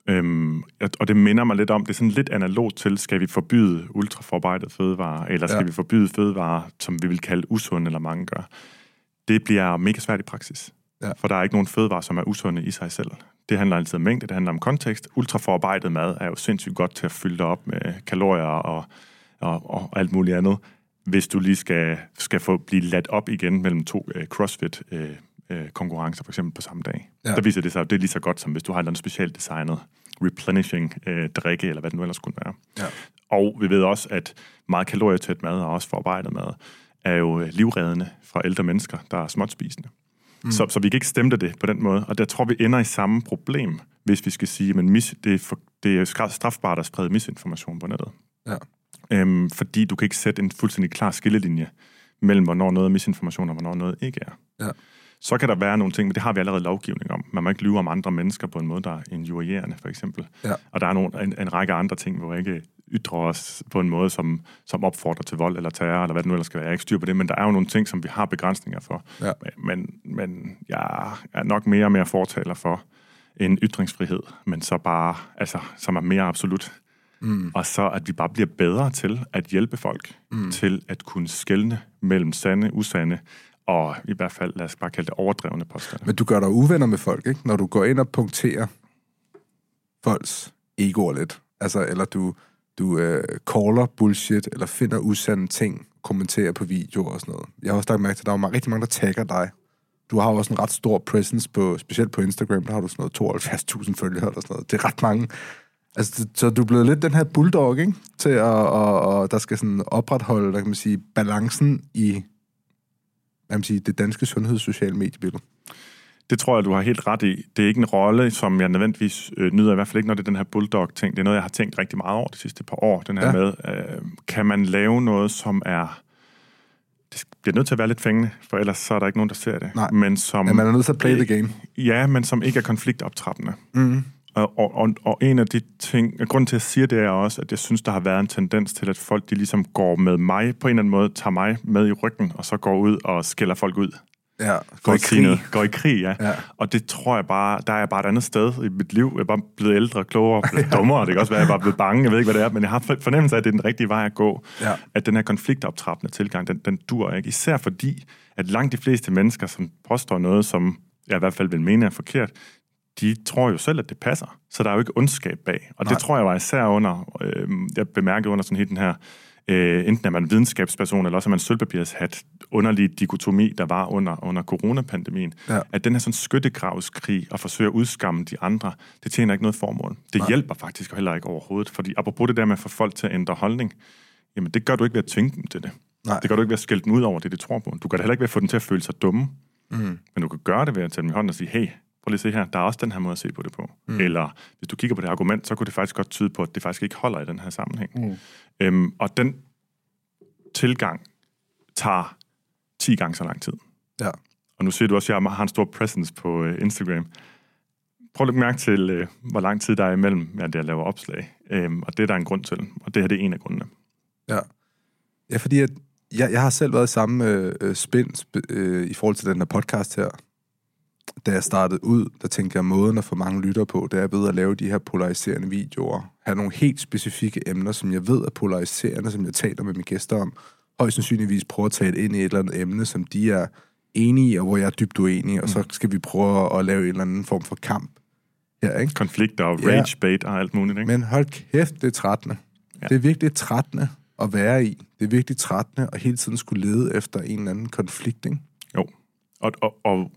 Øhm, og det minder mig lidt om, det er sådan lidt analogt til, skal vi forbyde ultraforarbejdet fødevarer, eller skal Ja. vi forbyde fødevarer, som vi vil kalde usunde, eller mange gør. Det bliver mega svært i praksis. Ja. For der er ikke nogen fødevarer, som er usunde i sig selv. Det handler altid om mængde, det handler om kontekst. Ultraforarbejdet mad er jo sindssygt godt til at fylde dig op med kalorier og, og, og alt muligt andet, hvis du lige skal, skal få blive ladt op igen mellem to øh, CrossFit øh, øh, konkurrencer, for eksempel på samme dag. Ja. Der viser det sig, at det er lige så godt, som hvis du har et eller andet specielt designet replenishing øh, drikke, eller hvad det nu ellers kunne være. Ja. Og vi ved også, at meget kalorietæt mad, og også forarbejdet mad, er jo øh, livreddende fra ældre mennesker, der er småtspisende. Mm. Så, så vi kan ikke stemme det på den måde, og der tror vi ender i samme problem, hvis vi skal sige, at mis, det, er for, det er strafbart at sprede misinformation på nettet. Ja. Øhm, fordi du kan ikke sætte en fuldstændig klar skillelinje mellem, hvornår noget er misinformation, og hvornår noget ikke er. Ja. Så kan der være nogle ting, men det har vi allerede lovgivning om. Man må ikke lyve om andre mennesker på en måde, der er injurierende, for eksempel. Ja. Og der er nogle, en, en række andre ting, hvor jeg ikke ytrer os på en måde, som, som opfordrer til vold eller terror, eller hvad det nu ellers skal være. Jeg er ikke styr på det, men der er jo nogle ting, som vi har begrænsninger for. Ja. Men, men jeg er nok mere og mere fortaler for en ytringsfrihed, men så bare, altså, som er mere absolut. Mm. Og så at vi bare bliver bedre til at hjælpe folk mm. til at kunne skelne mellem sande, usande, og i hvert fald, lad os bare kalde det overdrevne påstande. Men du gør dig uvenner med folk, ikke? Når du går ind og punkterer folks egoer lidt. Altså, eller du, du øh, caller bullshit, eller finder usande ting, kommenterer på videoer og sådan noget. Jeg har også lagt mærke til, at der er rigtig mange, der tagger dig. Du har jo også en ret stor presence, på, specielt på Instagram, der har du sådan noget 72.000 følgere eller sådan noget. Det er ret mange. Altså, det- så du er blevet lidt den her bulldog, ikke? Til at, og, og der skal sådan opretholde, der kan man sige, balancen i man sige, det danske sundhedssociale mediebillede. Det tror jeg, du har helt ret i. Det er ikke en rolle, som jeg nødvendigvis øh, nyder, i hvert fald ikke, når det er den her bulldog-ting. Det er noget, jeg har tænkt rigtig meget over de sidste par år. Den her Ja. med, øh, kan man lave noget, som er... Det bliver nødt til at være lidt fængende, for ellers så er der ikke nogen, der ser det. Nej. Men som, Ja, man er nødt til at play the game. Ja, men som ikke er konfliktoptrappende. Mm. Og, og, og, og en af de ting, og grunden til, at jeg siger det, er også, at jeg synes, der har været en tendens til, at folk de ligesom går med mig, på en eller anden måde tager mig med i ryggen, og så går ud og skælder folk ud. Ja, Går i sige krig. noget. Går i krig, ja. Ja. Og det tror jeg bare, der er jeg bare et andet sted i mit liv. Jeg er bare blevet ældre, klogere, blevet dummere. Det kan også være, at jeg er bare blevet bange. Jeg ved ikke, hvad det er, men jeg har fornemmelse af, at det er den rigtige vej at gå. Ja. At den her konfliktoptrappende tilgang, den, den dur ikke. Især fordi, at langt de fleste mennesker, som påstår noget, som jeg i hvert fald vil mene er forkert, de tror jo selv, at det passer. Så der er jo ikke ondskab bag. Og Nej. det tror jeg var især under, øh, jeg bemærkede under sådan helt den her, øh, enten er man videnskabsperson, eller også er man sølvpapirshat, underlige dikotomi, der var under, under coronapandemien. Ja. At den her sådan skyttegravskrig og forsøge at udskamme de andre, det tjener ikke noget formål. Det Nej. hjælper faktisk heller ikke overhovedet. Fordi apropos det der med at få folk til at ændre holdning, jamen det gør du ikke ved at tvinge dem til det. Nej. Det gør du ikke ved at skælde dem ud over det, de tror på. Du gør det heller ikke ved at få dem til at føle sig dumme. Mm. Men du kan gøre det ved at tage dem i hånden og sige, hey, prøv lige at se her, der er også den her måde at se på det på. Mm. Eller hvis du kigger på det argument, så kunne det faktisk godt tyde på, at det faktisk ikke holder i den her sammenhæng. Mm. Øhm, og den tilgang tager 10 gange så lang tid. Ja. Og nu siger du også, at jeg har en stor presence på øh, Instagram. Prøv at mærke til, øh, hvor lang tid der er imellem, at jeg laver opslag. Øhm, og det er der en grund til. Og det her det er en af grundene. Ja. Ja, fordi at jeg, jeg har selv været i samme øh, øh spænd øh, i forhold til den her podcast her. Da jeg startede ud, der tænkte jeg, at måden at få mange lytter på, det er ved at lave de her polariserende videoer. Have nogle helt specifikke emner, som jeg ved er polariserende, som jeg taler med mine gæster om. Højst sandsynligvis prøve at tale ind i et eller andet emne, som de er enige i, og hvor jeg er dybt uenig, og så mm. skal vi prøve at lave en eller anden form for kamp. Ja, ikke? Konflikter og rage bait og alt muligt, ikke? Men hold kæft, det er trættende. Ja. Det er virkelig trættende at være i. Det er virkelig trættende at hele tiden skulle lede efter en eller anden konflikt, ikke? Jo. Og, og, og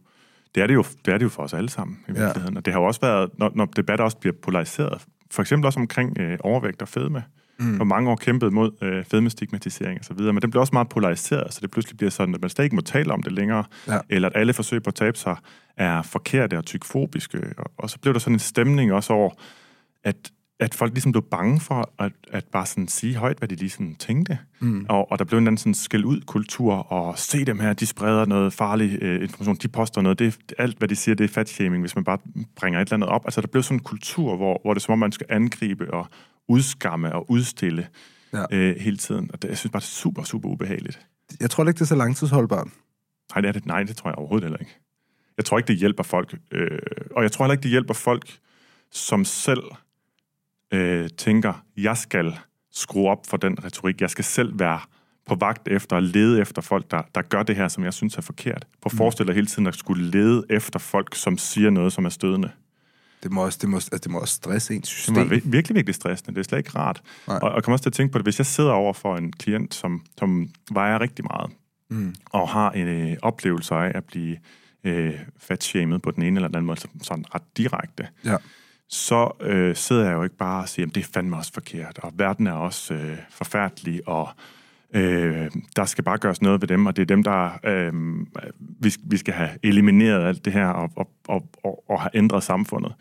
det, er det, jo, det er det jo for os alle sammen, i virkeligheden. Ja. Og det har jo også været, når, når debatter også bliver polariseret, for eksempel også omkring øh, overvægt og fedme, mm. hvor mange år kæmpet mod øh, fedmestigmatisering og så videre, men det bliver også meget polariseret, så det pludselig bliver sådan, at man stadig ikke må tale om det længere, ja. eller at alle forsøg på at tabe sig er forkerte og tykfobiske, og, og så blev der sådan en stemning også over, at at folk ligesom blev bange for at, at bare sådan sige højt, hvad de lige sådan tænkte. Mm. Og, og der blev en anden sådan skæld ud kultur, og se dem her, de spreder noget farlig øh, information, de poster noget, det er, alt hvad de siger, det er fat-shaming, hvis man bare bringer et eller andet op. Altså der blev sådan en kultur, hvor, hvor det er som om, man skal angribe og udskamme og udstille ja. øh, hele tiden. Og det, jeg synes bare, det er super, super ubehageligt. Jeg tror ikke, det er så langtidsholdbart. Nej, det er det, nej, det tror jeg overhovedet heller ikke. Jeg tror ikke, det hjælper folk. Øh, og jeg tror heller ikke, det hjælper folk, som selv øh, tænker, jeg skal skrue op for den retorik. Jeg skal selv være på vagt efter at lede efter folk, der, der gør det her, som jeg synes er forkert. På mm. forestil dig hele tiden at skulle lede efter folk, som siger noget, som er stødende. Det må også, det må, altså, det må også stresse ens system. Det må virkelig, virkelig stressende. Det er slet ikke rart. Og, og jeg kommer også til at tænke på det, hvis jeg sidder over for en klient, som, som vejer rigtig meget, mm. og har en øh, oplevelse af at blive øh, fatshamed på den ene eller den anden måde, sådan ret direkte, ja så øh, sidder jeg jo ikke bare og siger, at det er fandme også forkert, og verden er også øh, forfærdelig, og øh, der skal bare gøres noget ved dem, og det er dem, der øh, vi, vi skal have elimineret alt det her, og, og, og, og, og have ændret samfundet.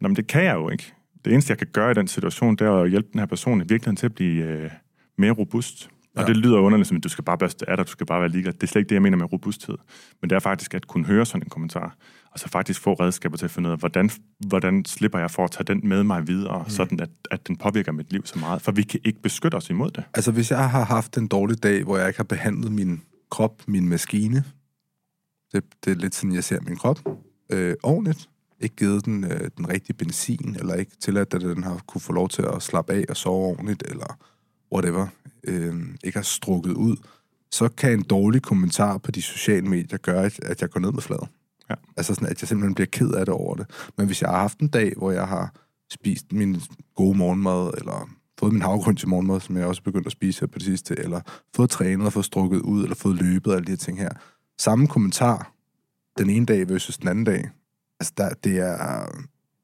Nå, men det kan jeg jo ikke. Det eneste, jeg kan gøre i den situation, det er at hjælpe den her person i virkeligheden til at blive øh, mere robust. Og ja. det lyder underligt, som at du skal bare børste af dig, du skal bare være ligeglad. Det er slet ikke det, jeg mener med robusthed. Men det er faktisk at kunne høre sådan en kommentar og så faktisk få redskaber til at finde ud af, hvordan, hvordan slipper jeg for at tage den med mig videre, mm. sådan at, at den påvirker mit liv så meget, for vi kan ikke beskytte os imod det. Altså hvis jeg har haft en dårlig dag, hvor jeg ikke har behandlet min krop, min maskine, det, det er lidt sådan, jeg ser min krop, øh, ordentligt, ikke givet den øh, den rigtige benzin, eller ikke tilladt, at den har kunne få lov til at slappe af og sove ordentligt, eller whatever, øh, ikke har strukket ud, så kan en dårlig kommentar på de sociale medier gøre, at jeg går ned med fladen. Ja. Altså sådan, at jeg simpelthen bliver ked af det over det. Men hvis jeg har haft en dag, hvor jeg har spist min gode morgenmad, eller fået min havgrøn til morgenmad, som jeg også begyndt at spise her på det sidste, eller fået trænet og fået strukket ud, eller fået løbet, og alle de her ting her. Samme kommentar den ene dag versus den anden dag. Altså, der, det er,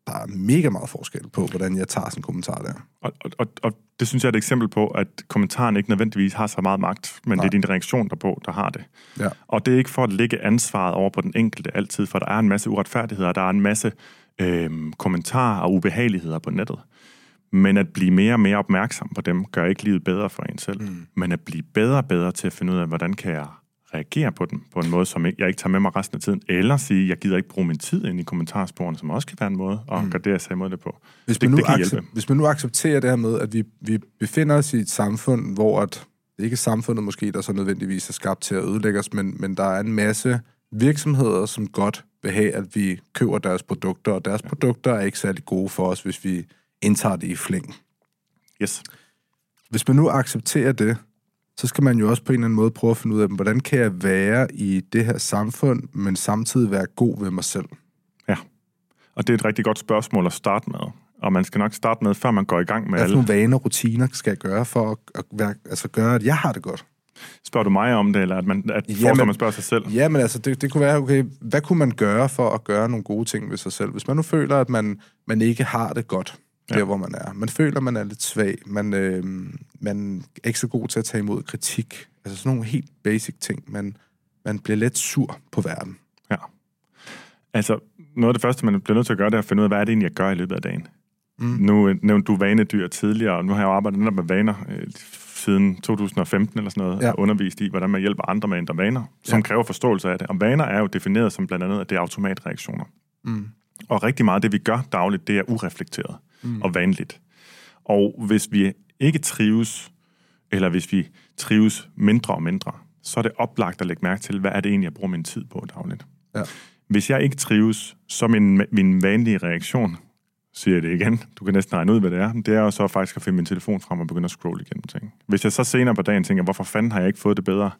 der er mega meget forskel på, hvordan jeg tager sådan en kommentar der. Og, og, og det synes jeg er et eksempel på, at kommentaren ikke nødvendigvis har så meget magt, men Nej. det er din reaktion derpå, der har det. Ja. Og det er ikke for at lægge ansvaret over på den enkelte altid, for der er en masse uretfærdigheder, der er en masse øh, kommentarer og ubehageligheder på nettet. Men at blive mere og mere opmærksom på dem, gør ikke livet bedre for en selv. Mm. Men at blive bedre og bedre til at finde ud af, hvordan kan jeg reagere på den på en måde, som jeg ikke tager med mig resten af tiden, eller sige, jeg gider ikke bruge min tid ind i kommentarsporene, som også kan være en måde at mm. gardere sig imod det på. Hvis, det, man nu det kan hvis man nu accepterer det her med, at vi, vi befinder os i et samfund, hvor at, det ikke er samfundet måske, der så nødvendigvis er skabt til at ødelægge os, men, men der er en masse virksomheder, som godt vil have, at vi køber deres produkter, og deres ja. produkter er ikke særlig gode for os, hvis vi indtager det i flæng. Yes. Hvis man nu accepterer det, så skal man jo også på en eller anden måde prøve at finde ud af, hvordan kan jeg være i det her samfund, men samtidig være god ved mig selv? Ja, og det er et rigtig godt spørgsmål at starte med. Og man skal nok starte med, før man går i gang med Hvad for vaner og rutiner skal jeg gøre for at, at være, altså gøre, at jeg har det godt? Spørger du mig om det, eller at man, at jamen, man spørger sig selv? Ja, men altså, det, det kunne være, okay, hvad kunne man gøre for at gøre nogle gode ting ved sig selv? Hvis man nu føler, at man, man ikke har det godt, der, ja. hvor man er. Man føler, man er lidt svag. Man, øh, man er ikke så god til at tage imod kritik. Altså sådan nogle helt basic ting. Man, man bliver let sur på verden. Ja. Altså, noget af det første, man bliver nødt til at gøre, det er at finde ud af, hvad er det egentlig, jeg gør i løbet af dagen. Mm. Nu nævnte du vanedyr tidligere, og nu har jeg jo arbejdet netop med vaner øh, siden 2015 eller sådan noget, Ja. ja. undervist i, hvordan man hjælper andre med at ændre vaner, som ja. kræver forståelse af det. Og vaner er jo defineret som blandt andet, at det er automatreaktioner. Mm. Og rigtig meget af det, vi gør dagligt, det er ureflekteret mm. og vanligt. Og hvis vi ikke trives, eller hvis vi trives mindre og mindre, så er det oplagt at lægge mærke til, hvad er det egentlig, jeg bruger min tid på dagligt. Ja. Hvis jeg ikke trives, så er min, min vanlige reaktion, siger jeg det igen, du kan næsten regne ud, hvad det er, det er så faktisk at finde min telefon frem og begynde at scrolle igennem ting. Hvis jeg så senere på dagen tænker, hvorfor fanden har jeg ikke fået det bedre,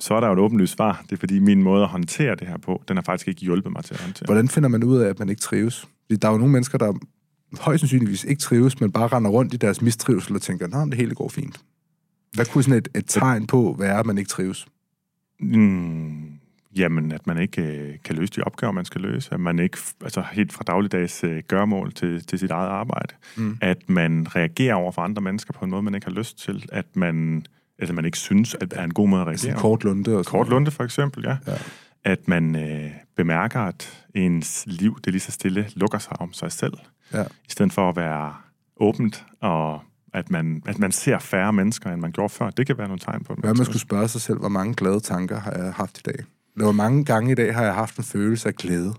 så er der jo et åbenlyst svar. Det er fordi, min måde at håndtere det her på, den har faktisk ikke hjulpet mig til at håndtere. Hvordan finder man ud af, at man ikke trives? Fordi der er jo nogle mennesker, der højst sandsynligvis ikke trives, men bare render rundt i deres mistrivsel og tænker, nej, det hele går fint. Hvad kunne sådan et, et tegn på være, at man ikke trives? Mm, jamen, at man ikke øh, kan løse de opgaver, man skal løse. At man ikke, altså helt fra dagligdags øh, gørmål til, til sit eget arbejde. Mm. At man reagerer over for andre mennesker på en måde, man ikke har lyst til. At man, altså man ikke synes, at er en god måde at reagere. Kort lunde og sådan Kort lunde, for eksempel, ja. Ja. At man øh, bemærker, at ens liv, det lige så stille lukker sig om sig selv. Ja. I stedet for at være åbent, og at man, at man ser færre mennesker, end man gjorde før. Det kan være nogle tegn på det. Hvad man skulle spørge sig selv, hvor mange glade tanker har jeg haft i dag? Eller hvor mange gange i dag har jeg haft en følelse af glæde?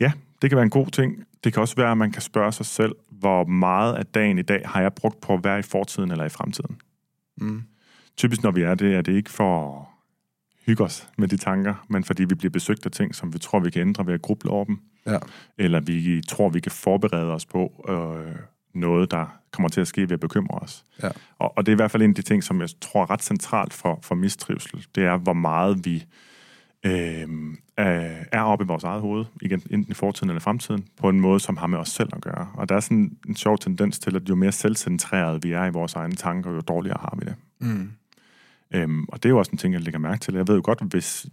Ja, det kan være en god ting. Det kan også være, at man kan spørge sig selv, hvor meget af dagen i dag har jeg brugt på at være i fortiden eller i fremtiden. Mm. Typisk når vi er det, er det ikke for hygge os med de tanker, men fordi vi bliver besøgt af ting, som vi tror, vi kan ændre ved at gruble over dem. Ja. Eller vi tror, vi kan forberede os på øh, noget, der kommer til at ske ved at bekymre os. Ja. Og, og det er i hvert fald en af de ting, som jeg tror er ret centralt for, for mistrivsel. Det er, hvor meget vi øh, er oppe i vores eget hoved, igen, enten i fortiden eller fremtiden, på en måde, som har med os selv at gøre. Og der er sådan en sjov tendens til, at jo mere selvcentreret vi er i vores egne tanker, jo dårligere har vi det. Mm. Øhm, og det er jo også en ting, jeg lægger mærke til. Jeg ved jo godt, hvis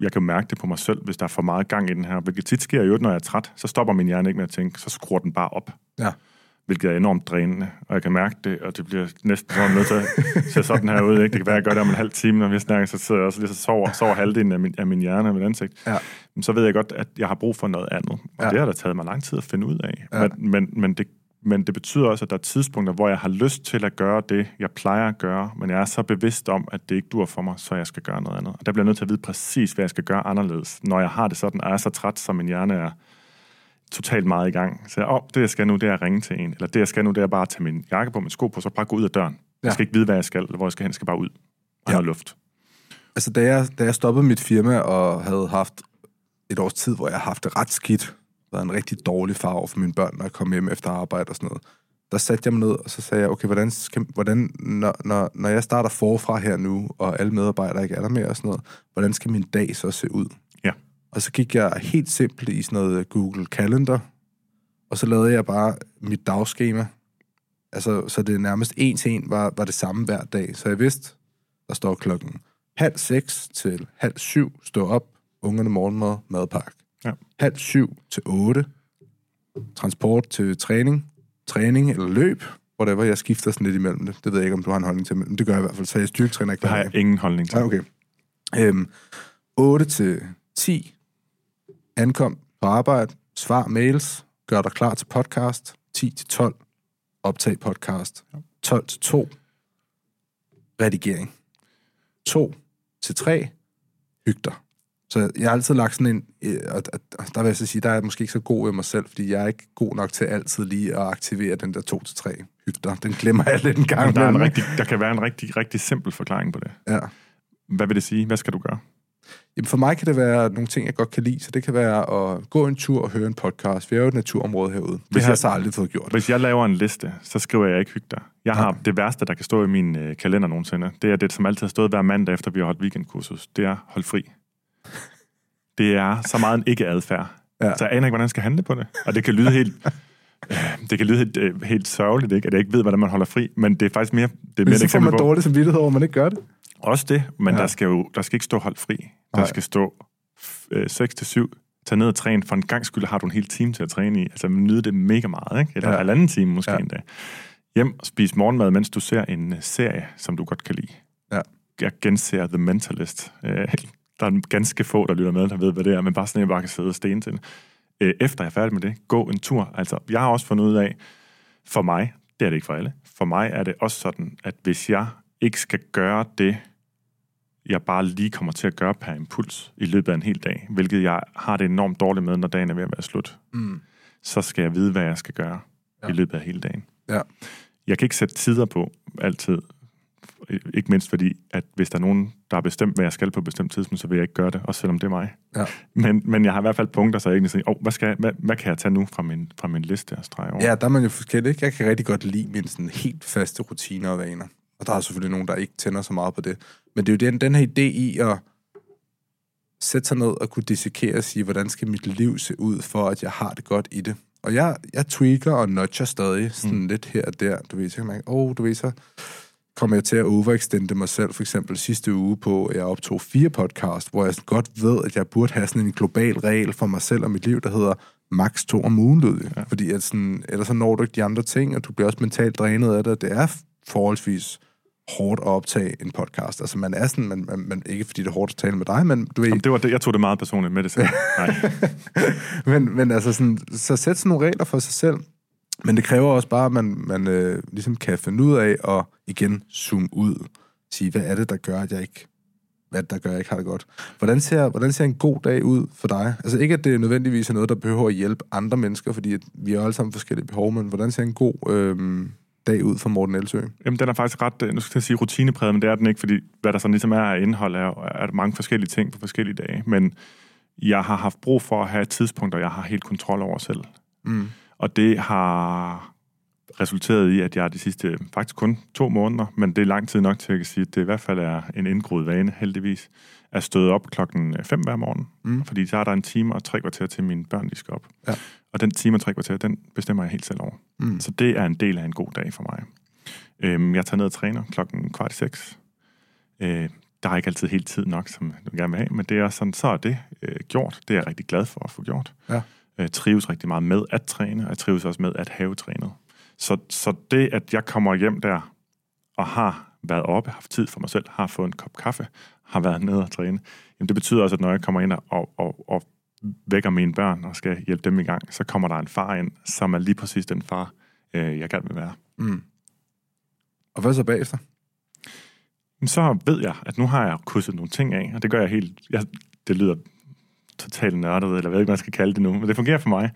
jeg kan mærke det på mig selv, hvis der er for meget gang i den her. Hvilket tit sker jo, når jeg er træt, så stopper min hjerne ikke med at tænke, så skruer den bare op. Ja. Hvilket er enormt drænende, og jeg kan mærke det, og det bliver næsten sådan nødt til at se sådan her ud. Ikke? Det kan være, at jeg gør det om en halv time, når vi snakker, så sidder jeg også lige så sover, sover halvdelen af min, af min hjerne og mit ansigt. Ja. Men så ved jeg godt, at jeg har brug for noget andet. Og Ja. det har da taget mig lang tid at finde ud af. Ja. Men, men, men, det, men det betyder også, at der er tidspunkter, hvor jeg har lyst til at gøre det, jeg plejer at gøre, men jeg er så bevidst om, at det ikke dur for mig, så jeg skal gøre noget andet. Og der bliver jeg nødt til at vide præcis, hvad jeg skal gøre anderledes, når jeg har det sådan, og jeg er så træt, som min hjerne er totalt meget i gang. Så jeg, oh, det jeg skal nu, det er at ringe til en. Eller det jeg skal nu, det er bare at tage min jakke på, min sko på, så bare gå ud af døren. Ja. Jeg skal ikke vide, hvad jeg skal, eller hvor jeg skal hen. Jeg skal bare ud. Og Ja. noget luft. Altså, da jeg, da jeg stoppede mit firma og havde haft et års tid, hvor jeg har haft det ret skidt, været en rigtig dårlig far over for mine børn, når jeg kom hjem efter arbejde og sådan noget, der satte jeg mig ned, og så sagde jeg, okay, hvordan, skal, hvordan når, når, når jeg starter forfra her nu, og alle medarbejdere ikke er der mere og sådan noget, hvordan skal min dag så se ud? Ja. Og så gik jeg helt simpelt i sådan noget Google Calendar, og så lavede jeg bare mit dagskema. Altså, så det nærmest en til en var, var det samme hver dag. Så jeg vidste, der står klokken halv seks til halv syv, stå op, ungerne morgenmad, madpakke. Halv syv til otte, transport til træning, træning eller løb, whatever, jeg skifter sådan lidt imellem det. Det ved jeg ikke, om du har en holdning til, men det gør jeg i hvert fald, så jeg er styrketræner ikke Det har jeg ingen holdning til. Ja, okay. Øhm, 8 til 10, ankom på arbejde, svar mails, gør dig klar til podcast, 10 til 12, optag podcast, 12 til 2, redigering, 2 til 3, hyg dig. Så jeg har altid lagt sådan en, øh, og der vil jeg så sige, der er jeg måske ikke så god ved mig selv, fordi jeg er ikke god nok til altid lige at aktivere den der 2 til 3, hyg dig. Den glemmer jeg lidt en gang. Men der, er en rigtig, der kan være en rigtig, rigtig simpel forklaring på det. Ja. Hvad vil det sige? Hvad skal du gøre? Jamen for mig kan det være nogle ting, jeg godt kan lide. Så det kan være at gå en tur og høre en podcast. Vi er jo et naturområde herude. Det Hvis har jeg så aldrig fået gjort. Hvis jeg laver en liste, så skriver jeg ikke hygge dig. Jeg har det værste, der kan stå i min øh, kalender nogensinde. Det er det, som altid har stået hver mandag, efter vi har holdt weekendkursus. Det er hold fri. Det er så meget en ikke-adfærd. Ja. Så jeg aner ikke, hvordan jeg skal handle på det. Og det kan lyde helt... øh, Det kan lyde helt, øh, helt sørgeligt, ikke? at jeg ikke ved, hvordan man holder fri, men det er faktisk mere, det er mere så får man dårlig samvittighed over, man ikke gør det. Også det, men Ja. der skal jo der skal ikke stå hold fri. Der Nej. skal stå øh, 6-7, tag ned og træn. For en gang skulle har du en hel time til at træne i. Altså nyde det mega meget, ikke? Eller Ja. halvanden time måske Ja. endda. Hjem og spis morgenmad, mens du ser en serie, som du godt kan lide. Ja. Jeg genser The Mentalist. Øh, der er ganske få, der lytter med, der ved, hvad det er, men bare sådan, at jeg bare kan sidde og stene til. Øh, efter jeg er færdig med det, gå en tur. Altså, jeg har også fundet ud af, for mig, Det er det ikke for alle. For mig er det også sådan, at hvis jeg ikke skal gøre det, jeg bare lige kommer til at gøre per impuls i løbet af en hel dag, hvilket jeg har det enormt dårligt med, når dagen er ved at være slut, Mm. så skal jeg vide, hvad jeg skal gøre Ja. i løbet af hele dagen. Ja. Jeg kan ikke sætte tider på altid. Ikke mindst fordi, at hvis der er nogen, der har bestemt, hvad jeg skal på et bestemt tidspunkt, så vil jeg ikke gøre det, også selvom det er mig. Ja. Men, men jeg har i hvert fald punkter, så jeg egentlig siger, oh, hvad, skal jeg, hvad, hvad kan jeg tage nu fra min, fra min liste og strege over? Ja, der er man jo forskellig. ikke? Jeg kan rigtig godt lide mine sådan helt faste rutiner og vaner. Og der er selvfølgelig nogen, der ikke tænder så meget på det. Men det er jo den, den her idé i at sætte sig ned og kunne dissekere og sige, hvordan skal mit liv se ud, for at jeg har det godt i det. Og jeg, jeg tweaker og nudger stadig sådan mm. lidt her og der. Du ved, så kan man ikke, åh, oh, du ved, så kommer jeg til at overextende mig selv, for eksempel sidste uge på, at jeg optog fire podcast, hvor jeg godt ved, at jeg burde have sådan en global regel for mig selv og mit liv, der hedder max to om ugen, Ludvig. Ja. Fordi at sådan, ellers så når du ikke de andre ting, og du bliver også mentalt drænet af det, det er forholdsvis hårdt at optage en podcast. Altså man er sådan, man, man, man ikke fordi det er hårdt at tale med dig, men du ved, Jamen, det var det, jeg tog det meget personligt med det selv. Nej. men, men altså sådan, så sæt sådan nogle regler for sig selv. Men det kræver også bare, at man, man øh, ligesom kan finde ud af at igen zoome ud. Sige, hvad er det, der gør, at jeg ikke hvad er der gør, jeg ikke har det godt. Hvordan ser, hvordan ser en god dag ud for dig? Altså ikke, at det nødvendigvis er noget, der behøver at hjælpe andre mennesker, fordi at vi er alle sammen forskellige behov, men hvordan ser en god øh, dag ud for Morten Elsø? Jamen, den er faktisk ret, øh, nu skal jeg sige rutinepræget, men det er den ikke, fordi hvad der sådan ligesom er af indhold, er, er mange forskellige ting på forskellige dage. Men jeg har haft brug for at have tidspunkter, jeg har helt kontrol over selv. Mm. Og det har resulteret i, at jeg de sidste faktisk kun to måneder, men det er lang tid nok til, at jeg kan sige, at det i hvert fald er en indgroet vane, heldigvis, er stået op klokken 5 hver morgen. Mm. Fordi så er der en time og tre kvarter til mine børn, de skal op. Ja. Og den time og tre kvarter, den bestemmer jeg helt selv over. Mm. Så det er en del af en god dag for mig. Øhm, jeg tager ned og træner klokken kvart i seks. Øh, der er ikke altid helt tid nok, som jeg gerne vil have, men det er sådan, så er det øh, gjort. Det er jeg rigtig glad for at få gjort. Ja. Øh, trives rigtig meget med at træne, og jeg trives også med at have trænet. Så, så det, at jeg kommer hjem der og har været oppe, haft tid for mig selv, har fået en kop kaffe, har været nede og træne, jamen det betyder også, at når jeg kommer ind og, og, og vækker mine børn og skal hjælpe dem i gang, så kommer der en far ind, som er lige præcis den far, øh, jeg gerne vil være. Mm. Og hvad så bagefter? Så ved jeg, at nu har jeg krydset nogle ting af, og det gør jeg helt... Jeg, det lyder totalt nørdet, eller ved ikke, hvad jeg skal kalde det nu, men det fungerer for mig.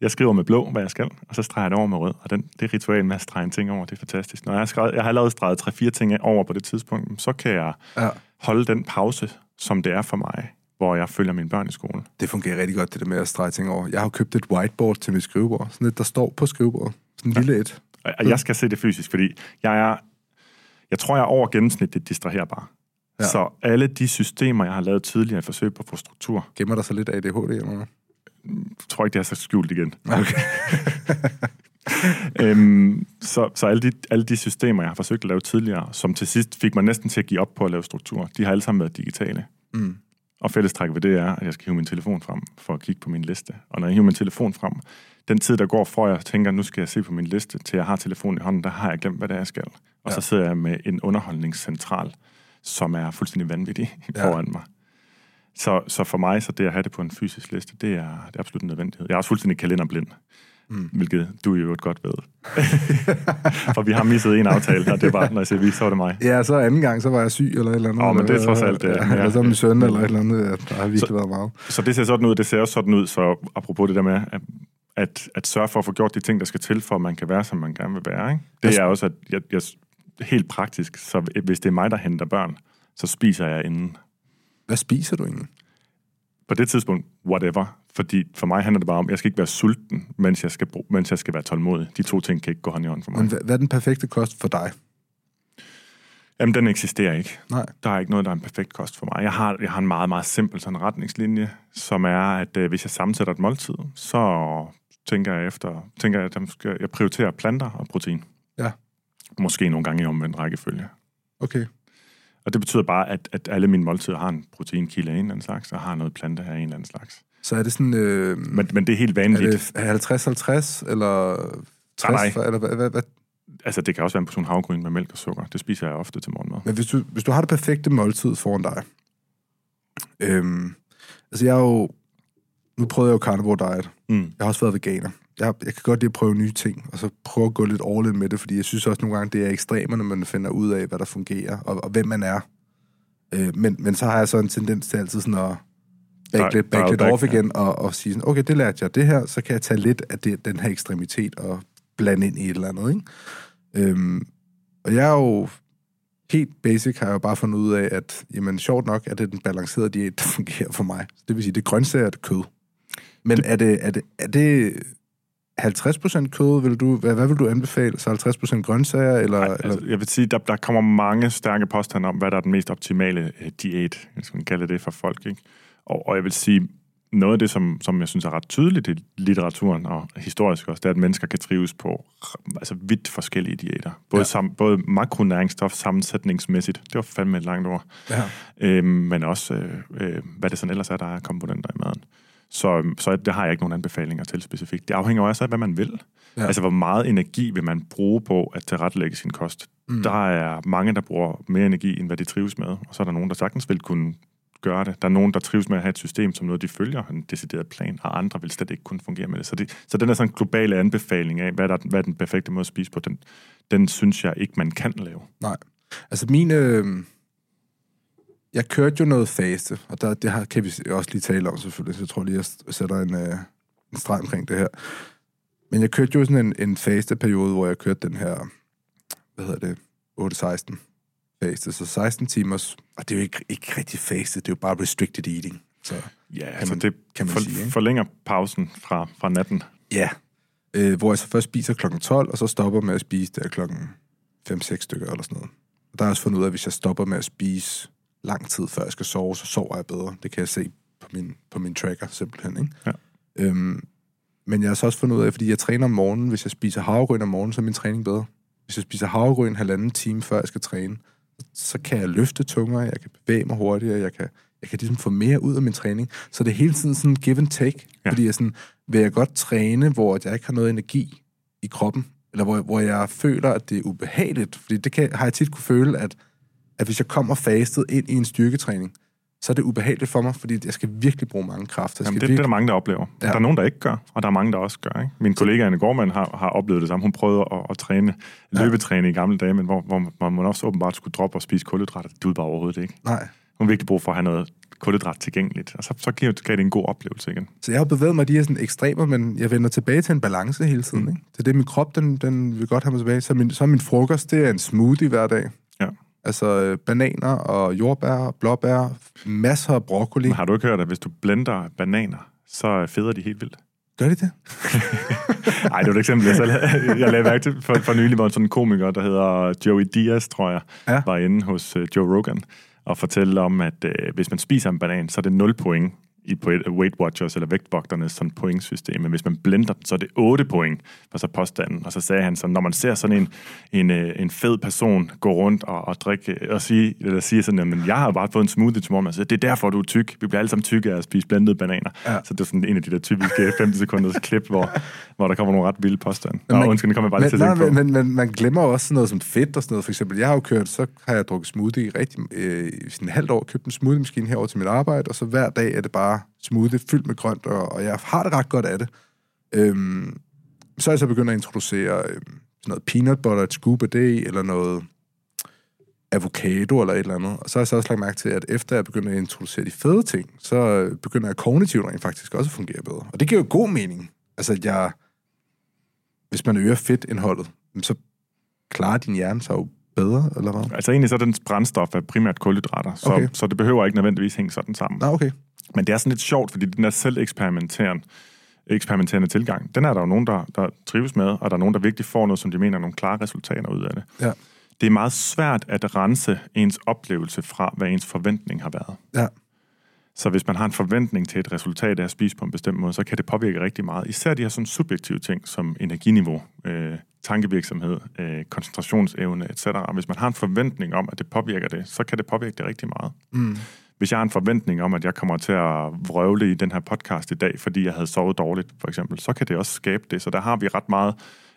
Jeg skriver med blå, hvad jeg skal, og så streger jeg det over med rød. Og den, det ritual med at strege en ting over, det er fantastisk. Når jeg har, skrevet, jeg har lavet streget 3-4 ting over på det tidspunkt, så kan jeg Ja. holde den pause, som det er for mig, hvor jeg følger mine børn i skole. Det fungerer rigtig godt, det der med at strege ting over. Jeg har jo købt et whiteboard til mit skrivebord. Sådan et, der står på skrivebordet. Sådan en lille et. Og jeg skal se det fysisk, fordi jeg er... Jeg tror, jeg er over gennemsnitligt distraherbar. Ja. Så alle de systemer, jeg har lavet tidligere i forsøg på at få struktur, Gemmer der så lidt ADHD eller noget? tror ikke, det er så skjult igen. Okay. øhm, så så alle, de, alle de systemer, jeg har forsøgt at lave tidligere, som til sidst fik mig næsten til at give op på at lave struktur, de har alle sammen været digitale. Mm. Og fællestræk ved det er, at jeg skal hive min telefon frem for at kigge på min liste. Og når jeg hiver min telefon frem, den tid, der går fra, jeg tænker, nu skal jeg se på min liste, til jeg har telefonen i hånden, der har jeg glemt, hvad det er, jeg skal. Og ja. så sidder jeg med en underholdningscentral, som er fuldstændig vanvittig Ja. foran mig. Så, så for mig, så det at have det på en fysisk liste, det er, det er absolut en nødvendighed. Jeg er også fuldstændig kalenderblind, Mm. hvilket du jo godt ved. For vi har misset en aftale, og det var, når jeg siger vi, så var det mig. Ja, så anden gang, så var jeg syg eller et eller andet. Åh, men det er trods alt det, Ja, ja. eller så min søn eller et eller andet. Ja, der har virkelig Så- været meget. Så det ser sådan ud, det ser også sådan ud, så apropos det der med, at, at, at sørge for at få gjort de ting, der skal til, for at man kan være, som man gerne vil være. Ikke? Det Altså- er også, at jeg, jeg, helt praktisk, så hvis det er mig, der henter børn, så spiser jeg inden. Hvad spiser du egentlig? På det tidspunkt, whatever. Fordi for mig handler det bare om, at jeg skal ikke være sulten, mens jeg skal, bru- mens jeg skal være tålmodig. De to ting kan ikke gå hånd i hånd for mig. Men hvad, er den perfekte kost for dig? Jamen, den eksisterer ikke. Nej. Der er ikke noget, der er en perfekt kost for mig. Jeg har, jeg har en meget, meget simpel sådan retningslinje, som er, at øh, hvis jeg sammensætter et måltid, så tænker jeg efter, tænker jeg, at jeg prioriterer planter og protein. Måske nogle gange i omvendt rækkefølge. Okay. Og det betyder bare, at, at alle mine måltider har en proteinkilde af en eller anden slags, og har noget plante af en eller anden slags. Så er det sådan... Øh, Men, men det er helt er vanvittigt. det 50-50, eller 60? Nej, nej. Eller hvad, hvad, hvad? Altså, det kan også være en portion havgryn med mælk og sukker. Det spiser jeg ofte til morgenmad. Men hvis du, hvis du har det perfekte måltid foran dig... Øhm, altså, jeg er jo... Nu prøvede jeg jo carnivore diet. Mm. Jeg har også været veganer. Jeg, jeg kan godt lide at prøve nye ting, og så prøve at gå lidt all in med det, fordi jeg synes også nogle gange, det er ekstremerne, man finder ud af, hvad der fungerer, og, og hvem man er. Øh, men, men så har jeg så en tendens til altid sådan at back lidt, back lidt off igen, og, og sige sådan, okay, det lærte jeg det her, så kan jeg tage lidt af det, den her ekstremitet og blande ind i et eller andet, ikke? Øhm, og jeg er jo helt basic har jeg jo bare fundet ud af, at jamen, sjovt nok er det den balancerede diæt, der fungerer for mig. Det vil sige, det er grøntsager og det kød. Men det... er det, er det, er det 50% kød, vil du, hvad, hvad vil du anbefale? Så 50% grøntsager? Eller, Nej, altså, eller? Jeg vil sige, der, der kommer mange stærke påstande om, hvad der er den mest optimale uh, diæt, hvis man kalder det for folk. Ikke? Og, og jeg vil sige, noget af det, som, som jeg synes er ret tydeligt i litteraturen, og historisk også, det er, at mennesker kan trives på altså vidt forskellige diæter. Både, ja. sam, både makronæringsstof sammensætningsmæssigt, det var fandme et langt ord, ja. øhm, men også, øh, øh, hvad det sådan ellers er, der er komponenter i maden. Så, så det har jeg ikke nogen anbefalinger til specifikt. Det afhænger også af, hvad man vil. Ja. Altså, hvor meget energi vil man bruge på at tilrettelægge sin kost. Mm. Der er mange, der bruger mere energi, end hvad de trives med. Og så er der nogen, der sagtens vil kunne gøre det. Der er nogen, der trives med at have et system, som noget, de følger en decideret plan, og andre vil slet ikke kunne fungere med det. Så, det, så den er sådan en globale anbefaling af, hvad, der, hvad er den perfekte måde at spise på, den, den synes jeg ikke, man kan lave. Nej. Altså min... Øh... Jeg kørte jo noget faste, og der, det her kan vi også lige tale om selvfølgelig, så jeg tror lige, jeg sætter en, øh, en streg omkring det her. Men jeg kørte jo sådan en, en faste periode, hvor jeg kørte den her, hvad hedder det, 8-16 faste, så 16 timers, og det er jo ikke, ikke rigtig faste, det er jo bare restricted eating. Så ja, kan altså man, det kan man for, sige, ikke? forlænger pausen fra, fra natten. Ja, øh, hvor jeg så først spiser klokken 12, og så stopper med at spise der klokken 5-6 stykker eller sådan noget. Og der har jeg også fundet ud af, at hvis jeg stopper med at spise lang tid, før jeg skal sove, så sover jeg bedre. Det kan jeg se på min, på min tracker simpelthen. Ikke? Ja. Øhm, men jeg har så også fundet ud af, fordi jeg træner om morgenen, hvis jeg spiser havregryn om morgenen, så er min træning bedre. Hvis jeg spiser havregryn halvanden time, før jeg skal træne, så kan jeg løfte tungere, jeg kan bevæge mig hurtigere, jeg kan, jeg kan ligesom få mere ud af min træning. Så det er hele tiden sådan give and take, ja. fordi jeg sådan, vil jeg godt træne, hvor jeg ikke har noget energi i kroppen, eller hvor, hvor jeg føler, at det er ubehageligt, fordi det kan, har jeg tit kunne føle, at, at hvis jeg kommer fastet ind i en styrketræning, så er det ubehageligt for mig, fordi jeg skal virkelig bruge mange kræfter. Jamen, det, virkelig... det er der mange, der oplever. Ja. Der er nogen, der ikke gør, og der er mange, der også gør. Ikke? Min kollega Anne Gormand har, har oplevet det samme. Hun prøvede at, at træne, løbetræne i gamle dage, men hvor, hvor man også åbenbart skulle droppe og spise kulhydrater. Det duede bare overhovedet ikke. Nej. Hun har virkelig brug for at have noget kulhydrat tilgængeligt, og så, så giver det en god oplevelse igen. Så jeg har bevæget mig de her sådan ekstremer, men jeg vender tilbage til en balance hele tiden. Mm. Ikke? Det er det, min krop, den, den vil godt have mig tilbage. Så min, så min frokost, det er en smoothie hver dag. Altså øh, bananer og jordbær, blåbær, masser af broccoli. Men har du ikke hørt, at hvis du blender bananer, så feder de helt vildt? Gør de det? Nej, det var et eksempel, jeg selv Jeg lavede mærke til for, for nylig, hvor sådan en komiker, der hedder Joey Diaz, tror jeg, ja. var inde hos uh, Joe Rogan og fortælle om, at uh, hvis man spiser en banan, så er det 0 point i Weight Watchers eller vægtvogternes sådan pointsystem. Men hvis man blender den, så er det 8 point for så påstanden. Og så sagde han så, når man ser sådan en, en, øh, en fed person gå rundt og, og drikke, og sige, eller sige sådan, men jeg har bare fået en smoothie til morgen, så det er derfor, du er tyk. Vi bliver alle sammen tykke af at spise blandede bananer. Ja. Så det er sådan en af de der typiske 15 sekunders klip, hvor, hvor der kommer nogle ret vilde påstande. Nå, man, undskyld, det kommer bare men, til at nej, men, men, man glemmer også sådan noget som fedt og sådan noget. For eksempel, jeg har jo kørt, så har jeg drukket smoothie rigtig, øh, sådan et halvt år, købt en smoothie-maskine herover til mit arbejde, og så hver dag er det bare smoothie fyldt med grønt, og, og jeg har det ret godt af det. Øhm, så er jeg så begyndt at introducere øhm, sådan noget peanut butter, et scoop af det, eller noget avocado eller et eller andet. Og så har jeg så også lagt mærke til, at efter jeg begynder at introducere de fede ting, så begynder jeg kognitivt rent faktisk også at fungere bedre. Og det giver jo god mening. Altså, jeg, hvis man øger fedtindholdet, så klarer din hjerne sig jo bedre, eller hvad? Altså egentlig så er den brændstof er primært kulhydrater, så, okay. så det behøver ikke nødvendigvis hænge sådan sammen. Nå, okay. Men det er sådan lidt sjovt, fordi den der selv eksperimenterende, tilgang, den er der jo nogen, der, der trives med, og der er nogen, der virkelig får noget, som de mener er nogle klare resultater ud af det. Ja. Det er meget svært at rense ens oplevelse fra, hvad ens forventning har været. Ja. Så hvis man har en forventning til et resultat af at spise på en bestemt måde, så kan det påvirke rigtig meget. Især de her sådan subjektive ting, som energiniveau, øh, tankevirksomhed, øh, koncentrationsevne etc. Hvis man har en forventning om, at det påvirker det, så kan det påvirke det rigtig meget. Mm hvis jeg har en forventning om, at jeg kommer til at vrøvle i den her podcast i dag, fordi jeg havde sovet dårligt, for eksempel, så kan det også skabe det. Så der har vi ret meget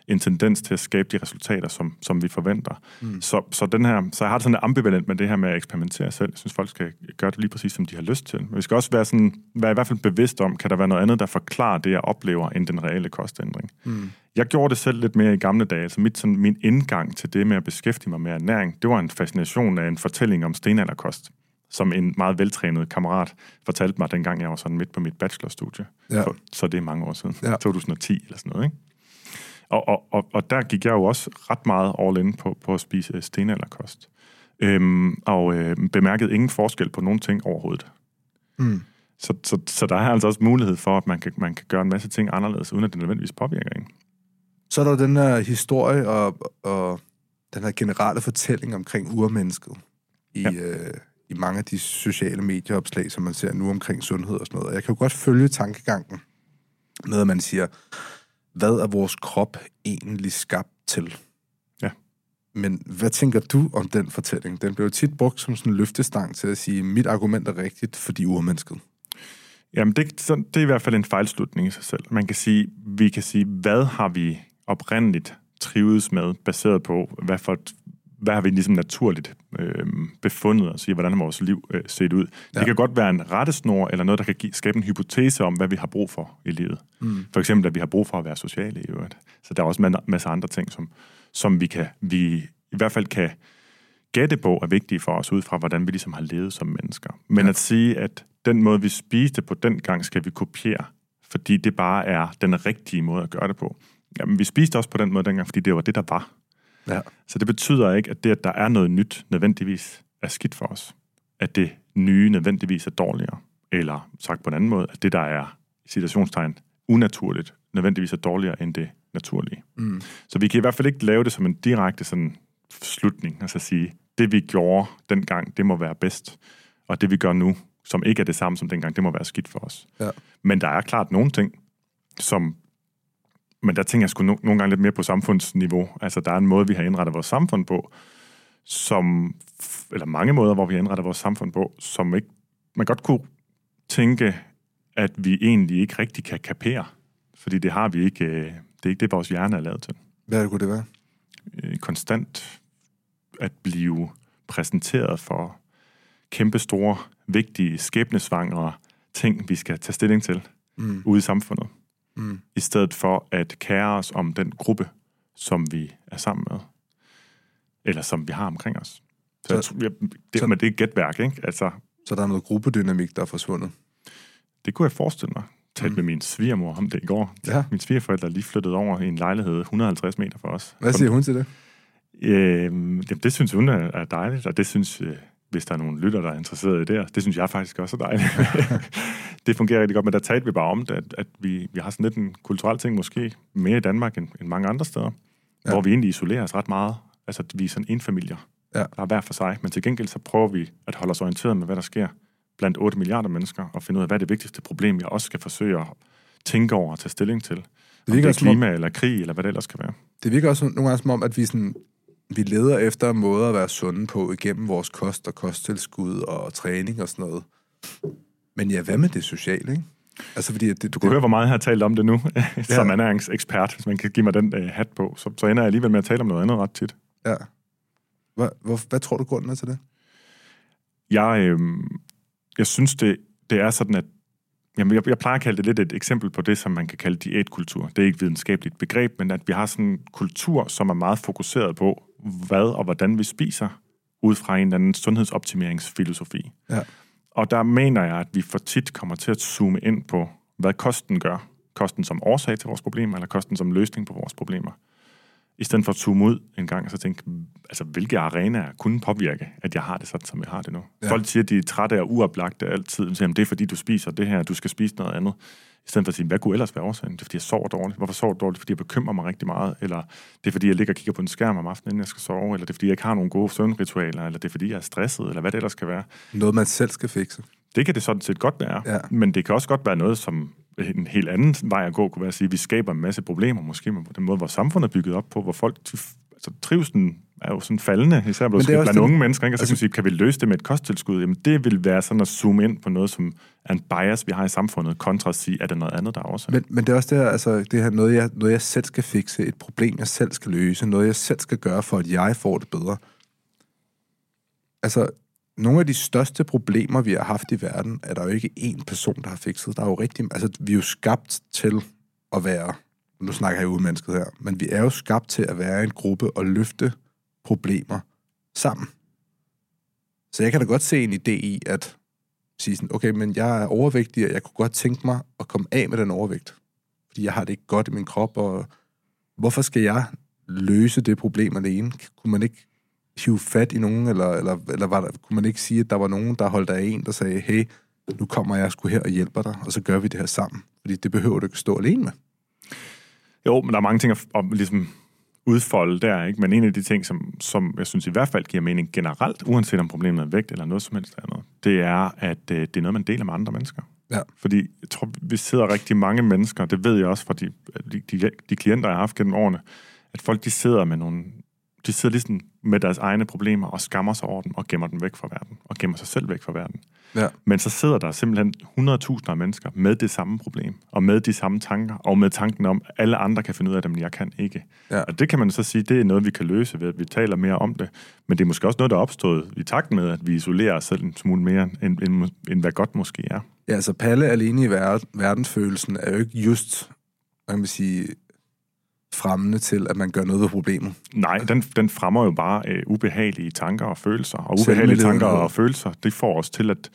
en tendens til at skabe de resultater, som, som vi forventer. Mm. Så, så, den her, så jeg har det sådan en ambivalent med det her med at eksperimentere selv. Jeg synes, folk skal gøre det lige præcis, som de har lyst til. Men vi skal også være, sådan, være i hvert fald bevidst om, kan der være noget andet, der forklarer det, jeg oplever, end den reelle kostændring. Mm. Jeg gjorde det selv lidt mere i gamle dage. Altså mit, sådan, min indgang til det med at beskæftige mig med ernæring, det var en fascination af en fortælling om stenalderkost som en meget veltrænet kammerat fortalte mig, dengang jeg var sådan midt på mit bachelorstudie. Ja. For, så det er mange år siden. Ja. 2010 eller sådan noget, ikke? Og, og, og, og der gik jeg jo også ret meget all in på, på at spise stenalderkost. Øhm, og øh, bemærkede ingen forskel på nogen ting overhovedet. Mm. Så, så, så der er altså også mulighed for, at man kan, man kan gøre en masse ting anderledes, uden at det nødvendigvis påvirker en. Så er der den her historie og, og den her generelle fortælling omkring urmennesket i, ja. øh, i mange af de sociale medieopslag, som man ser nu omkring sundhed og sådan noget. Jeg kan jo godt følge tankegangen med, at man siger, hvad er vores krop egentlig skabt til? Ja. Men hvad tænker du om den fortælling? Den bliver jo tit brugt som sådan en løftestang til at sige, mit argument er rigtigt, fordi urmennesket. Jamen, det, det er i hvert fald en fejlslutning i sig selv. Man kan sige, vi kan sige, hvad har vi oprindeligt trives med, baseret på, hvad for hvad har vi ligesom naturligt øh, befundet os i, hvordan har vores liv øh, set ud. Ja. Det kan godt være en rettesnor, eller noget, der kan give, skabe en hypotese om, hvad vi har brug for i livet. Mm. For eksempel, at vi har brug for at være sociale i øvrigt. Så der er også en masse andre ting, som, som vi, kan, vi i hvert fald kan gætte på, er vigtige for os, ud fra hvordan vi ligesom har levet som mennesker. Men ja. at sige, at den måde, vi spiste på den gang, skal vi kopiere, fordi det bare er den rigtige måde at gøre det på. Jamen, vi spiste også på den måde dengang, fordi det var det, der var. Ja. Så det betyder ikke, at det, at der er noget nyt, nødvendigvis er skidt for os. At det nye nødvendigvis er dårligere. Eller sagt på en anden måde, at det, der er situationstegn unaturligt, nødvendigvis er dårligere end det naturlige. Mm. Så vi kan i hvert fald ikke lave det som en direkte sådan slutning, altså sige, det vi gjorde dengang, det må være bedst, og det vi gør nu, som ikke er det samme som dengang, det må være skidt for os. Ja. Men der er klart nogle ting, som men der tænker jeg sgu no- nogle gange lidt mere på samfundsniveau. Altså, der er en måde, vi har indrettet vores samfund på, som, eller mange måder, hvor vi har indrettet vores samfund på, som ikke, man godt kunne tænke, at vi egentlig ikke rigtig kan kapere. Fordi det har vi ikke, øh, det er ikke det, vores hjerne er lavet til. Hvad kunne det være? Øh, konstant at blive præsenteret for kæmpe store, vigtige, skæbnesvangre ting, vi skal tage stilling til mm. ude i samfundet mm. i stedet for at kære os om den gruppe, som vi er sammen med, eller som vi har omkring os. Så, så, jeg, det, så, men det er gætværk, ikke? Altså, så der er noget gruppedynamik, der er forsvundet? Det kunne jeg forestille mig. Talt mm. med min svigermor om det i går. Ja. Min svigerforældre lige flyttet over i en lejlighed 150 meter fra os. Hvad siger hun til det? Øh, det synes hun er dejligt, og det synes, øh, hvis der er nogle lytter, der er interesseret i det, det synes jeg faktisk også er dejligt. det fungerer rigtig godt, men der talte vi bare om det, at, at vi, vi har sådan lidt en kulturel ting, måske mere i Danmark end, end mange andre steder, ja. hvor vi egentlig isolerer os ret meget. Altså, vi er sådan en familie, ja. der er hver for sig, men til gengæld så prøver vi at holde os orienteret med, hvad der sker blandt 8 milliarder mennesker, og finde ud af, hvad er det vigtigste problem, jeg også skal forsøge at tænke over og tage stilling til. Det virker om det er klima om, eller krig, eller hvad det ellers kan være. Det virker også nogle gange som om, at vi, sådan, vi leder efter måder at være sunde på igennem vores kost og kosttilskud og træning og sådan noget. Men ja, hvad med det sociale, ikke? Altså, fordi det, du kan det... høre, hvor meget jeg har talt om det nu, som ja. ernæringsekspert, hvis man kan give mig den uh, hat på. Så, så ender jeg alligevel med at tale om noget andet ret tit. Ja. Hvad, hvor, hvad tror du grunden er til det? Jeg, øh, jeg synes, det, det er sådan, at Jamen, jeg, jeg plejer at kalde det lidt et eksempel på det, som man kan kalde diætkultur. Det er ikke et videnskabeligt begreb, men at vi har sådan en kultur, som er meget fokuseret på, hvad og hvordan vi spiser, ud fra en eller anden sundhedsoptimeringsfilosofi. Ja. Og der mener jeg, at vi for tit kommer til at zoome ind på, hvad kosten gør. Kosten som årsag til vores problemer, eller kosten som løsning på vores problemer. I stedet for at zoome ud en gang og så tænke, altså, hvilke arenaer kunne påvirke, at jeg har det sådan, som jeg har det nu. Ja. Folk siger, at de er trætte og uoplagte altid. De siger, det er fordi, du spiser det her, du skal spise noget andet. I stedet for at sige, hvad kunne ellers være årsagen? Det er, fordi jeg sover dårligt. Hvorfor sover jeg dårligt? Fordi jeg bekymrer mig rigtig meget. Eller det er, fordi jeg ligger og kigger på en skærm om aftenen, inden jeg skal sove. Eller det er, fordi jeg ikke har nogle gode søvnritualer. Eller det er, fordi jeg er stresset. Eller hvad det ellers kan være. Noget, man selv skal fikse. Det kan det sådan set godt være. Ja. Men det kan også godt være noget, som en helt anden vej at gå, kunne være at sige, at vi skaber en masse problemer, måske med den måde, hvor samfundet er bygget op på, hvor folk, altså trivselen er jo sådan faldende, især blandt, blandt det, unge mennesker. Ikke? Og så altså, kan man sige, kan vi løse det med et kosttilskud? Jamen det vil være sådan at zoome ind på noget, som er en bias, vi har i samfundet, kontra at sige, at det er noget andet, der er også. Men, men det er også det her, altså, det her noget, jeg, noget, jeg selv skal fikse, et problem, jeg selv skal løse, noget, jeg selv skal gøre, for at jeg får det bedre. Altså, nogle af de største problemer, vi har haft i verden, er der jo ikke én person, der har fikset. Der er jo rigtig... Altså, vi er jo skabt til at være... Nu snakker jeg jo mennesket her, men vi er jo skabt til at være en gruppe og løfte problemer sammen. Så jeg kan da godt se en idé i at sige sådan, okay, men jeg er overvægtig, og jeg kunne godt tænke mig at komme af med den overvægt. Fordi jeg har det ikke godt i min krop, og hvorfor skal jeg løse det problem alene? Kunne man ikke hive fat i nogen, eller, eller, eller var der, kunne man ikke sige, at der var nogen, der holdt af en, der sagde, hey, nu kommer jeg sgu her og hjælper dig, og så gør vi det her sammen. Fordi det behøver du ikke stå alene med. Jo, men der er mange ting at, at ligesom udfolde der, ikke? men en af de ting, som, som jeg synes i hvert fald giver mening generelt, uanset om problemet er vægt eller noget som helst andet, det er, at øh, det er noget, man deler med andre mennesker. Ja. Fordi jeg tror, vi sidder rigtig mange mennesker, det ved jeg også fra de, de, de, de klienter, jeg har haft gennem årene, at folk de sidder med nogle de sidder ligesom med deres egne problemer og skammer sig over dem og gemmer dem væk fra verden, og gemmer sig selv væk fra verden. Ja. Men så sidder der simpelthen 100.000 af mennesker med det samme problem, og med de samme tanker, og med tanken om, at alle andre kan finde ud af det, men jeg kan ikke. Ja. Og det kan man så sige, det er noget, vi kan løse ved, at vi taler mere om det. Men det er måske også noget, der er opstået i takt med, at vi isolerer os selv en smule mere, end, end, end hvad godt måske er. Ja, altså Palle alene i verdensfølelsen er jo ikke just, man vil sige, fremmende til, at man gør noget ved problemet. Nej, den, den fremmer jo bare øh, ubehagelige tanker og følelser. Og ubehagelige tanker og følelser, det får os til at,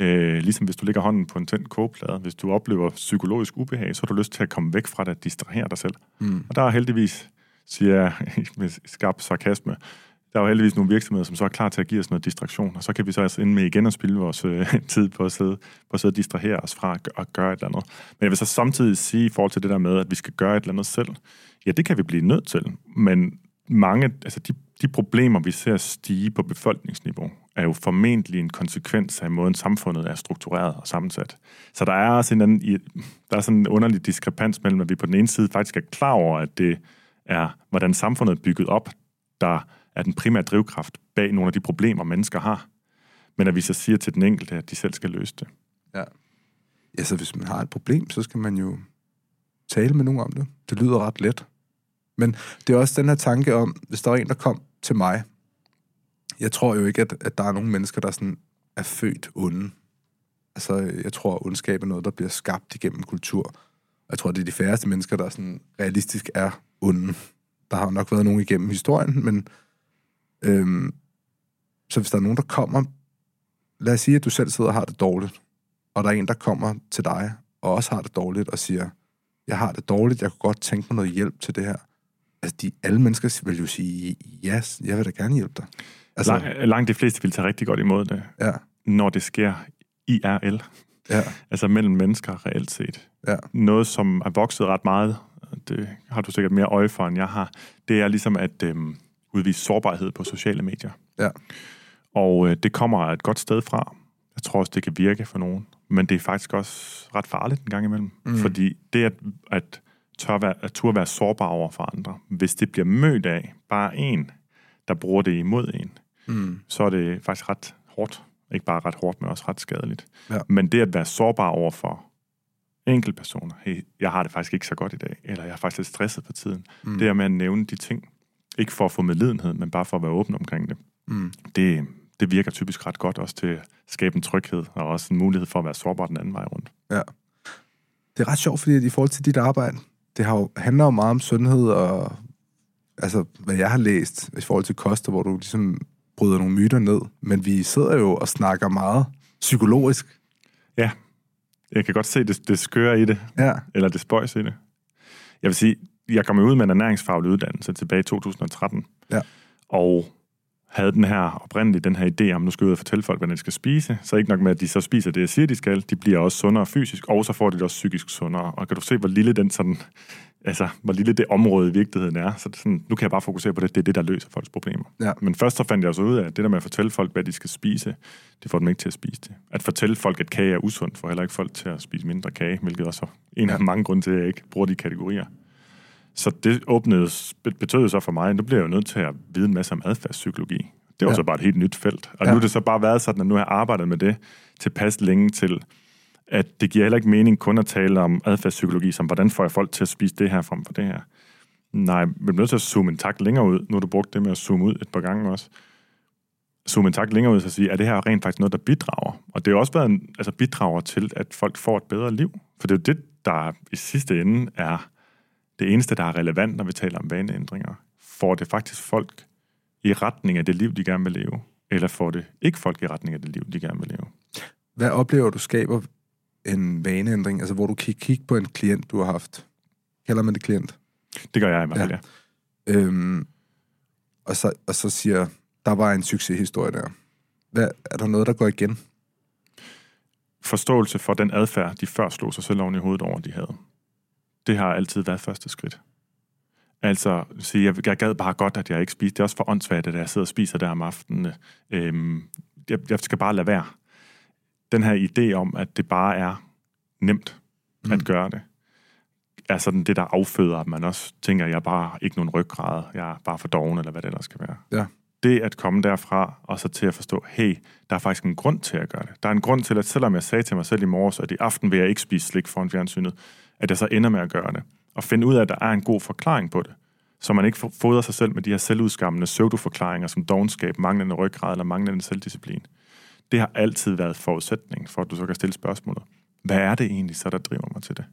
øh, ligesom hvis du lægger hånden på en tændt kogeplade, hvis du oplever psykologisk ubehag, så har du lyst til at komme væk fra det og distrahere dig selv. Mm. Og der er heldigvis, siger jeg med skarp sarkasme, der er jo heldigvis nogle virksomheder, som så er klar til at give os noget distraktion, og så kan vi så altså ind med igen at spille vores øh, tid på at, sidde, på at sidde og distrahere os fra at, at gøre et eller andet. Men jeg vil så samtidig sige i forhold til det der med, at vi skal gøre et eller andet selv, Ja, det kan vi blive nødt til, men mange, altså de, de problemer, vi ser stige på befolkningsniveau, er jo formentlig en konsekvens af måden, samfundet er struktureret og sammensat. Så der er også en, anden, der er sådan en underlig diskrepans mellem, at vi på den ene side faktisk er klar over, at det er, hvordan samfundet er bygget op, der er den primære drivkraft bag nogle af de problemer, mennesker har. Men at vi så siger til den enkelte, at de selv skal løse det. Ja. Ja, så hvis man har et problem, så skal man jo tale med nogen om det. Det lyder ret let. Men det er også den her tanke om, hvis der er en, der kom til mig, jeg tror jo ikke, at, at der er nogen mennesker, der sådan er født onde. Altså, jeg tror, at ondskab er noget, der bliver skabt igennem kultur. Jeg tror, det er de færreste mennesker, der sådan realistisk er onde. Der har nok været nogen igennem historien, men øhm, så hvis der er nogen, der kommer, lad os sige, at du selv sidder og har det dårligt, og der er en, der kommer til dig, og også har det dårligt, og siger, jeg har det dårligt, jeg kunne godt tænke mig noget hjælp til det her altså de, alle mennesker vil jo sige, ja, yes, jeg vil da gerne hjælpe dig. Altså, Lang, langt de fleste vil tage rigtig godt imod det, ja. når det sker IRL. Ja. Altså mellem mennesker reelt set. Ja. Noget, som er vokset ret meget, det har du sikkert mere øje for, end jeg har, det er ligesom at øhm, udvise sårbarhed på sociale medier. Ja. Og øh, det kommer et godt sted fra. Jeg tror også, det kan virke for nogen. Men det er faktisk også ret farligt en gang imellem. Mm. Fordi det at, at tør være, at turde være sårbar over for andre. Hvis det bliver mødt af bare en, der bruger det imod en, mm. så er det faktisk ret hårdt. Ikke bare ret hårdt, men også ret skadeligt. Ja. Men det at være sårbar over for personer, hey, jeg har det faktisk ikke så godt i dag, eller jeg er faktisk lidt stresset på tiden, mm. det er med at nævne de ting, ikke for at få medlidenhed, men bare for at være åben omkring det. Mm. det. Det virker typisk ret godt også til at skabe en tryghed, og også en mulighed for at være sårbar den anden vej rundt. Ja. Det er ret sjovt, fordi i forhold til dit arbejde, det har jo, handler jo meget om sundhed, og altså, hvad jeg har læst i forhold til kost, hvor du ligesom bryder nogle myter ned. Men vi sidder jo og snakker meget psykologisk. Ja, jeg kan godt se det, det skøre i det, ja. eller det spøjs i det. Jeg vil sige, jeg kom ud med en ernæringsfaglig uddannelse tilbage i 2013. Ja. Og havde den her oprindeligt den her idé om, nu skal jeg ud og fortælle folk, hvad de skal spise. Så ikke nok med, at de så spiser det, jeg siger, de skal. De bliver også sundere fysisk, og så får de det også psykisk sundere. Og kan du se, hvor lille den sådan, altså, hvor lille det område i virkeligheden er. Så sådan, nu kan jeg bare fokusere på det. Det er det, der løser folks problemer. Ja. Men først så fandt jeg så ud af, at det der med at fortælle folk, hvad de skal spise, det får dem ikke til at spise det. At fortælle folk, at kage er usundt, får heller ikke folk til at spise mindre kage, hvilket også er en af mange grunde til, at jeg ikke bruger de kategorier. Så det åbnede, betød så for mig, at nu bliver jeg jo nødt til at vide en masse om adfærdspsykologi. Det var ja. så bare et helt nyt felt. Og ja. nu er det så bare været sådan, at nu har jeg arbejdet med det tilpas længe til, at det giver heller ikke mening kun at tale om adfærdspsykologi, som hvordan får jeg folk til at spise det her frem for det her. Nej, vi bliver nødt til at zoome en tak længere ud. Nu har du brugt det med at zoome ud et par gange også. Zoome en tak længere ud og sige, er det her rent faktisk noget, der bidrager? Og det er også været en, altså bidrager til, at folk får et bedre liv. For det er jo det, der i sidste ende er det eneste, der er relevant, når vi taler om vaneændringer. Får det faktisk folk i retning af det liv, de gerne vil leve? Eller får det ikke folk i retning af det liv, de gerne vil leve? Hvad oplever du skaber en vaneændring? Altså, hvor du kan kigge på en klient, du har haft. Kalder man det klient? Det gør jeg i hvert fald, ja. ja. Øhm, og, så, og så siger, der var en succeshistorie der. Hvad, er der noget, der går igen? Forståelse for den adfærd, de før slog sig selv oven i hovedet over, de havde. Det har altid været første skridt. Altså, jeg, jeg gad bare godt, at jeg ikke spiste. Det er også for åndssvagt, at jeg sidder og spiser der om aftenen. Øhm, jeg, jeg skal bare lade være. Den her idé om, at det bare er nemt mm. at gøre det, er sådan det, der afføder, at man også tænker, at jeg bare ikke nogen ryggrad, jeg er bare for doven, eller hvad det ellers skal være. Ja. Det at komme derfra, og så til at forstå, hey, der er faktisk en grund til at gøre det. Der er en grund til, at selvom jeg sagde til mig selv i morges, at i aften vil jeg ikke spise slik foran fjernsynet, at jeg så ender med at gøre det. Og finde ud af, at der er en god forklaring på det. Så man ikke fodrer sig selv med de her selvudskammende pseudoforklaringer som dogenskab, manglende ryggrad eller manglende selvdisciplin. Det har altid været forudsætning for, at du så kan stille spørgsmålet. Hvad er det egentlig så, der driver mig til det?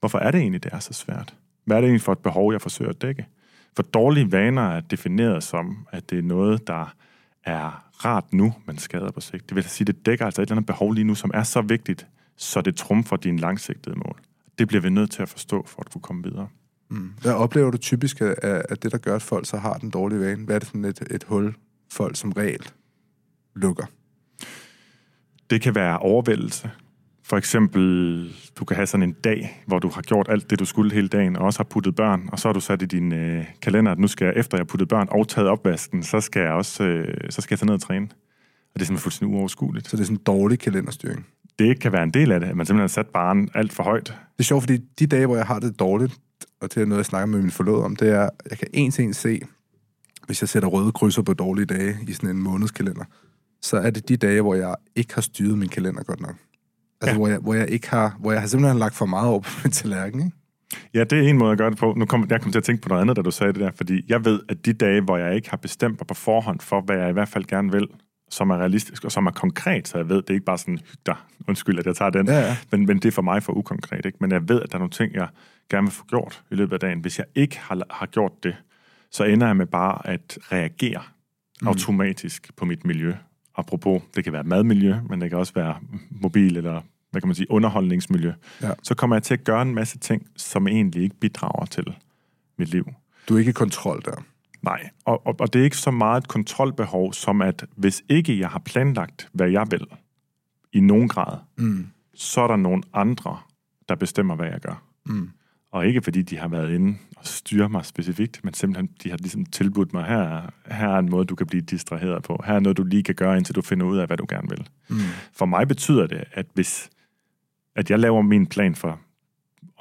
Hvorfor er det egentlig, det er så svært? Hvad er det egentlig for et behov, jeg forsøger at dække? For dårlige vaner er defineret som, at det er noget, der er rart nu, men skader på sigt. Det vil sige, det dækker altså et eller andet behov lige nu, som er så vigtigt, så det trumfer dine langsigtede mål. Det bliver vi nødt til at forstå, for at kunne komme videre. Mm. Hvad oplever du typisk af, af det, der gør, at folk så har den dårlige vane? Hvad er det for et, et hul, folk som regel lukker? Det kan være overvældelse. For eksempel, du kan have sådan en dag, hvor du har gjort alt det, du skulle hele dagen, og også har puttet børn, og så har du sat i din øh, kalender, at nu skal jeg, efter jeg har puttet børn og taget opvasken, så skal jeg også øh, så skal jeg tage ned og træne. Og det er simpelthen fuldstændig uoverskueligt. Så det er sådan en dårlig kalenderstyring? Det kan være en del af det, at man simpelthen har sat barn alt for højt. Det er sjovt, fordi de dage, hvor jeg har det dårligt, og det er noget, jeg snakker med min forlod om, det er, jeg kan en ting se, hvis jeg sætter røde krydser på dårlige dage i sådan en månedskalender, så er det de dage, hvor jeg ikke har styret min kalender godt nok. Altså, ja. hvor, jeg, hvor, jeg ikke har, hvor jeg har simpelthen lagt for meget over på min tallerken, ikke? Ja, det er en måde at gøre det på. Nu kom, jeg kom til at tænke på noget andet, da du sagde det der, fordi jeg ved, at de dage, hvor jeg ikke har bestemt mig på forhånd for, hvad jeg i hvert fald gerne vil, som er realistisk og som er konkret, så jeg ved, det er ikke bare sådan, der, undskyld, at jeg tager den, ja, ja. Men, men det er for mig for ukonkret, ikke? Men jeg ved, at der er nogle ting, jeg gerne vil få gjort i løbet af dagen. Hvis jeg ikke har, har gjort det, så ender jeg med bare at reagere mm. automatisk på mit miljø. Apropos, det kan være madmiljø, men det kan også være mobil eller hvad kan man sige, underholdningsmiljø, ja. så kommer jeg til at gøre en masse ting, som egentlig ikke bidrager til mit liv. Du er ikke i kontrol der? Nej, og, og, og det er ikke så meget et kontrolbehov, som at hvis ikke jeg har planlagt, hvad jeg vil, i nogen grad, mm. så er der nogle andre, der bestemmer, hvad jeg gør. Mm. Og ikke fordi de har været inde og styre mig specifikt, men simpelthen, de har ligesom tilbudt mig, her, her er en måde, du kan blive distraheret på. Her er noget, du lige kan gøre, indtil du finder ud af, hvad du gerne vil. Mm. For mig betyder det, at hvis at jeg laver min plan for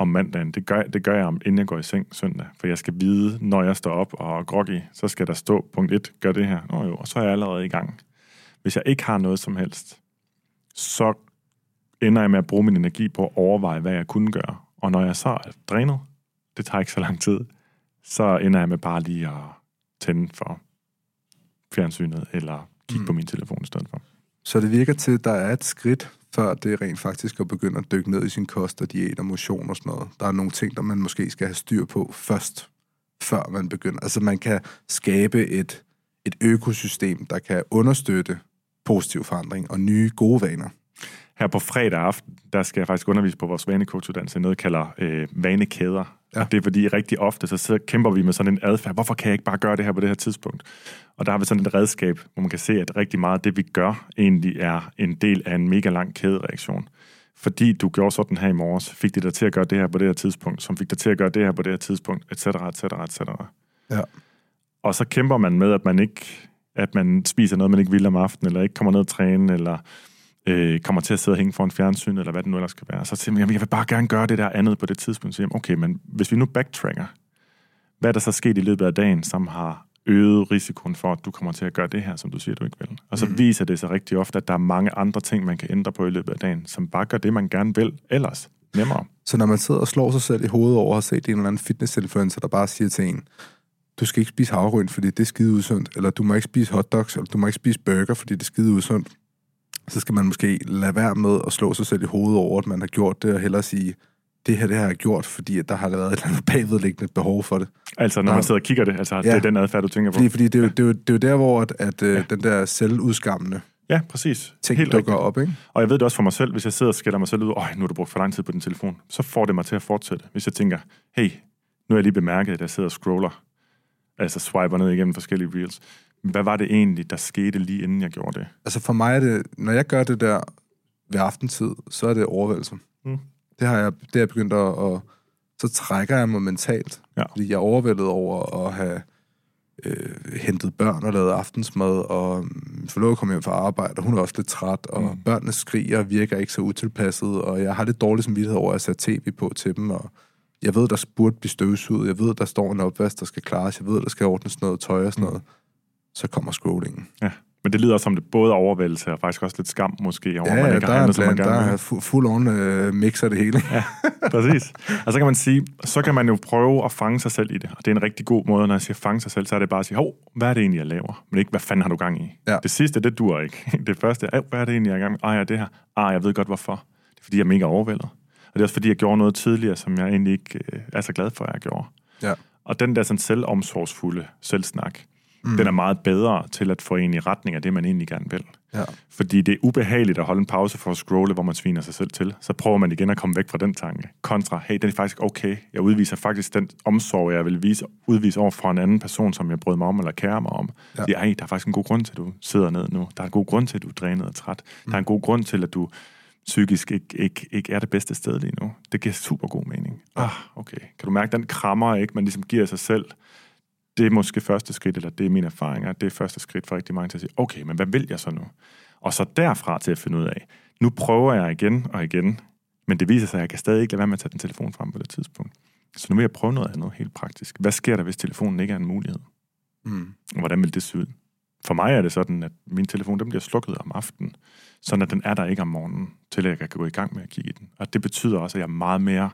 om mandagen, det gør, det gør jeg, inden jeg går i seng søndag. For jeg skal vide, når jeg står op og er groggy, så skal der stå, punkt 1, gør det her. Nå jo, og så er jeg allerede i gang. Hvis jeg ikke har noget som helst, så ender jeg med at bruge min energi på at overveje, hvad jeg kunne gøre. Og når jeg så er drænet, det tager ikke så lang tid, så ender jeg med bare lige at tænde for fjernsynet, eller kigge mm. på min telefon i stedet for. Så det virker til, at der er et skridt før det rent faktisk at begynde at dykke ned i sin kost og diæt og motion og sådan noget. Der er nogle ting, der man måske skal have styr på først, før man begynder. Altså man kan skabe et, et økosystem, der kan understøtte positiv forandring og nye gode vaner. Her på fredag aften, der skal jeg faktisk undervise på vores vanecoachuddannelse, noget, jeg kalder øh, vanekæder. Ja. Og det er fordi rigtig ofte, så, kæmper vi med sådan en adfærd. Hvorfor kan jeg ikke bare gøre det her på det her tidspunkt? Og der har vi sådan et redskab, hvor man kan se, at rigtig meget af det, vi gør, egentlig er en del af en mega lang kædereaktion. Fordi du gjorde sådan her i morges, fik det dig til at gøre det her på det her tidspunkt, som fik dig til at gøre det her på det her tidspunkt, etc., etc., etc. Ja. Og så kæmper man med, at man ikke at man spiser noget, man ikke vil om aftenen, eller ikke kommer ned og træne, eller øh, kommer til at sidde og hænge foran fjernsyn, eller hvad det nu ellers skal være. Så siger man, jeg vil bare gerne gøre det der andet på det tidspunkt. Så siger man, okay, men hvis vi nu backtracker, Hvad er der så sket i løbet af dagen, som har øget risikoen for, at du kommer til at gøre det her, som du siger, du ikke vil. Og så mm. viser det sig rigtig ofte, at der er mange andre ting, man kan ændre på i løbet af dagen, som bare gør det, man gerne vil ellers nemmere. Så når man sidder og slår sig selv i hovedet over at set en eller anden fitness-influencer, der bare siger til en, du skal ikke spise havregryn, fordi det er skide usundt, eller du må ikke spise hotdogs, eller du må ikke spise burger, fordi det er skide usundt, så skal man måske lade være med at slå sig selv i hovedet over, at man har gjort det, og hellere sige, det her det har jeg gjort, fordi at der har været et eller andet bagvedliggende behov for det. Altså, når man sidder og kigger det, altså, ja. det er den adfærd, du tænker på? Fordi, fordi det, er jo, det, er jo, det er jo der, hvor at, at øh, ja. den der selvudskammende Ja, præcis. ting Helt dukker rigtigt. op, ikke? Og jeg ved det også for mig selv, hvis jeg sidder og skælder mig selv ud, åh, nu har du brugt for lang tid på din telefon, så får det mig til at fortsætte. Hvis jeg tænker, hey, nu har jeg lige bemærket, at jeg sidder og scroller, altså swiper ned igennem forskellige reels. Hvad var det egentlig, der skete lige inden jeg gjorde det? Altså for mig er det, når jeg gør det der ved aftentid, så er det overvældelse. Mm. Det har jeg, det er jeg begyndt at, og så trækker jeg mig mentalt. Ja. Fordi jeg er overvældet over at have øh, hentet børn og lavet aftensmad, og mm, forlovet kom hjem fra arbejde, og hun er også lidt træt, og mm. børnene skriger og virker ikke så utilpasset, og jeg har lidt dårlig samvittighed over, at jeg sætter tv på til dem, og jeg ved, der burde blive støvsuget, jeg ved, der står en opvask, der skal klares, jeg ved, der skal ordnes noget tøj og sådan mm. Så kommer scrollingen. Ja. Men det lyder også som det både overvældelse og faktisk også lidt skam måske over, ja, man ikke der har handlet, som man gerne Der er fu- fuld on uh, mix af det hele. ja, præcis. Og så kan man sige, så kan man jo prøve at fange sig selv i det. Og det er en rigtig god måde, når jeg siger fange sig selv, så er det bare at sige, hov, hvad er det egentlig, jeg laver? Men ikke, hvad fanden har du gang i? Ja. Det sidste, det dur ikke. Det første er, hvad er det egentlig, jeg er gang i? Ah, ja, det her. Ah, jeg ved godt, hvorfor. Det er, fordi jeg er mega overvældet. Og det er også, fordi jeg gjorde noget tidligere, som jeg egentlig ikke øh, er så glad for, at jeg gjorde. Ja. Og den der sådan selvomsorgsfulde selvsnak, mm. den er meget bedre til at få en i retning af det, man egentlig gerne vil. Ja. Fordi det er ubehageligt at holde en pause for at scrolle, hvor man sviner sig selv til. Så prøver man igen at komme væk fra den tanke. Kontra, hey, det er faktisk okay. Jeg udviser faktisk den omsorg, jeg vil vise, udvise over for en anden person, som jeg brød mig om eller kærer mig om. Ja. Det er, hey, der er faktisk en god grund til, at du sidder ned nu. Der er en god grund til, at du er drænet og træt. Mm. Der er en god grund til, at du psykisk ikke, ikke, ikke er det bedste sted lige nu. Det giver super god mening. Ah, okay. Kan du mærke den krammer, ikke, man ligesom giver sig selv? Det er måske første skridt, eller det er min erfaring, at det er første skridt for rigtig mange til at sige, okay, men hvad vil jeg så nu? Og så derfra til at finde ud af, nu prøver jeg igen og igen, men det viser sig, at jeg kan stadig ikke lade være med at tage den telefon frem på det tidspunkt. Så nu vil jeg prøve noget andet helt praktisk. Hvad sker der, hvis telefonen ikke er en mulighed? Mm. Hvordan vil det se ud? For mig er det sådan, at min telefon den bliver slukket om aftenen, sådan at den er der ikke om morgenen, til jeg kan gå i gang med at kigge i den. Og det betyder også, at jeg er meget mere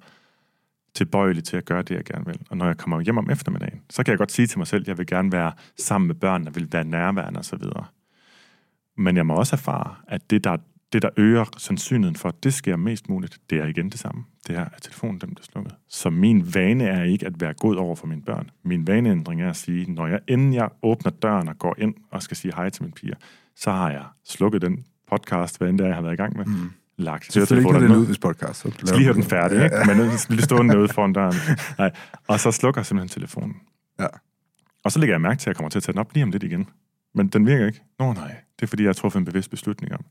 tilbøjelig til at gøre det, jeg gerne vil. Og når jeg kommer hjem om eftermiddagen, så kan jeg godt sige til mig selv, at jeg vil gerne være sammen med børnene, vil være nærværende osv. Men jeg må også erfare, at det der, det, der øger sandsynligheden for, at det sker mest muligt, det er igen det samme. Det er, at telefonen dem bliver slukket. Så min vane er ikke at være god over for mine børn. Min vaneændring er at sige, når jeg inden jeg åbner døren og går ind og skal sige hej til mine piger, så har jeg slukket den podcast, hvad end det er, jeg har været i gang med. Mm lagt høretelefonerne ned. ud, hvis podcast. Så skal lige have den færdig, ja, ikke? Men lige stående derude foran døren. Nej. Og så slukker jeg simpelthen telefonen. Ja. Og så lægger jeg mærke til, at jeg kommer til at tage den op lige om lidt igen. Men den virker ikke. Nå nej, det er fordi, jeg har truffet en bevidst beslutning om.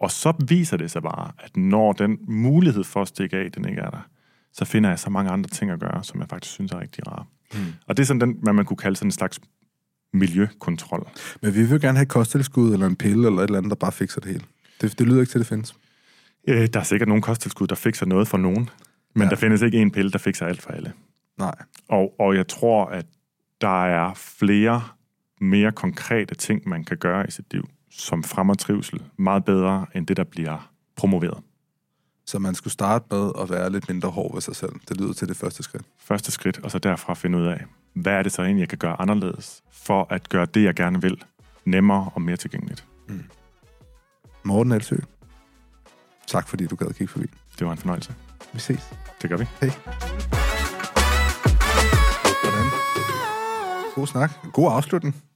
Og så viser det sig bare, at når den mulighed for at stikke af, den ikke er der, så finder jeg så mange andre ting at gøre, som jeg faktisk synes er rigtig rare. Hmm. Og det er sådan den, hvad man kunne kalde sådan en slags miljøkontrol. Men vi vil gerne have et kosttilskud eller en pille eller et eller andet, der bare fikser det hele. Det, det lyder ikke til, at det findes. Øh, der er sikkert nogle kosttilskud, der fikser noget for nogen, men ja. der findes ikke en pille, der fikser alt for alle. Nej. Og, og jeg tror, at der er flere mere konkrete ting, man kan gøre i sit liv, som fremmer trivsel meget bedre, end det, der bliver promoveret. Så man skulle starte med at være lidt mindre hård ved sig selv. Det lyder til det første skridt. Første skridt, og så derfra finde ud af, hvad er det så egentlig, jeg kan gøre anderledes, for at gøre det, jeg gerne vil, nemmere og mere tilgængeligt. Mm. Morten Elsø, Tak fordi du gad at kigge forbi. Det var en fornøjelse. Vi ses. Det gør vi. Hej. God snak. God afslutning.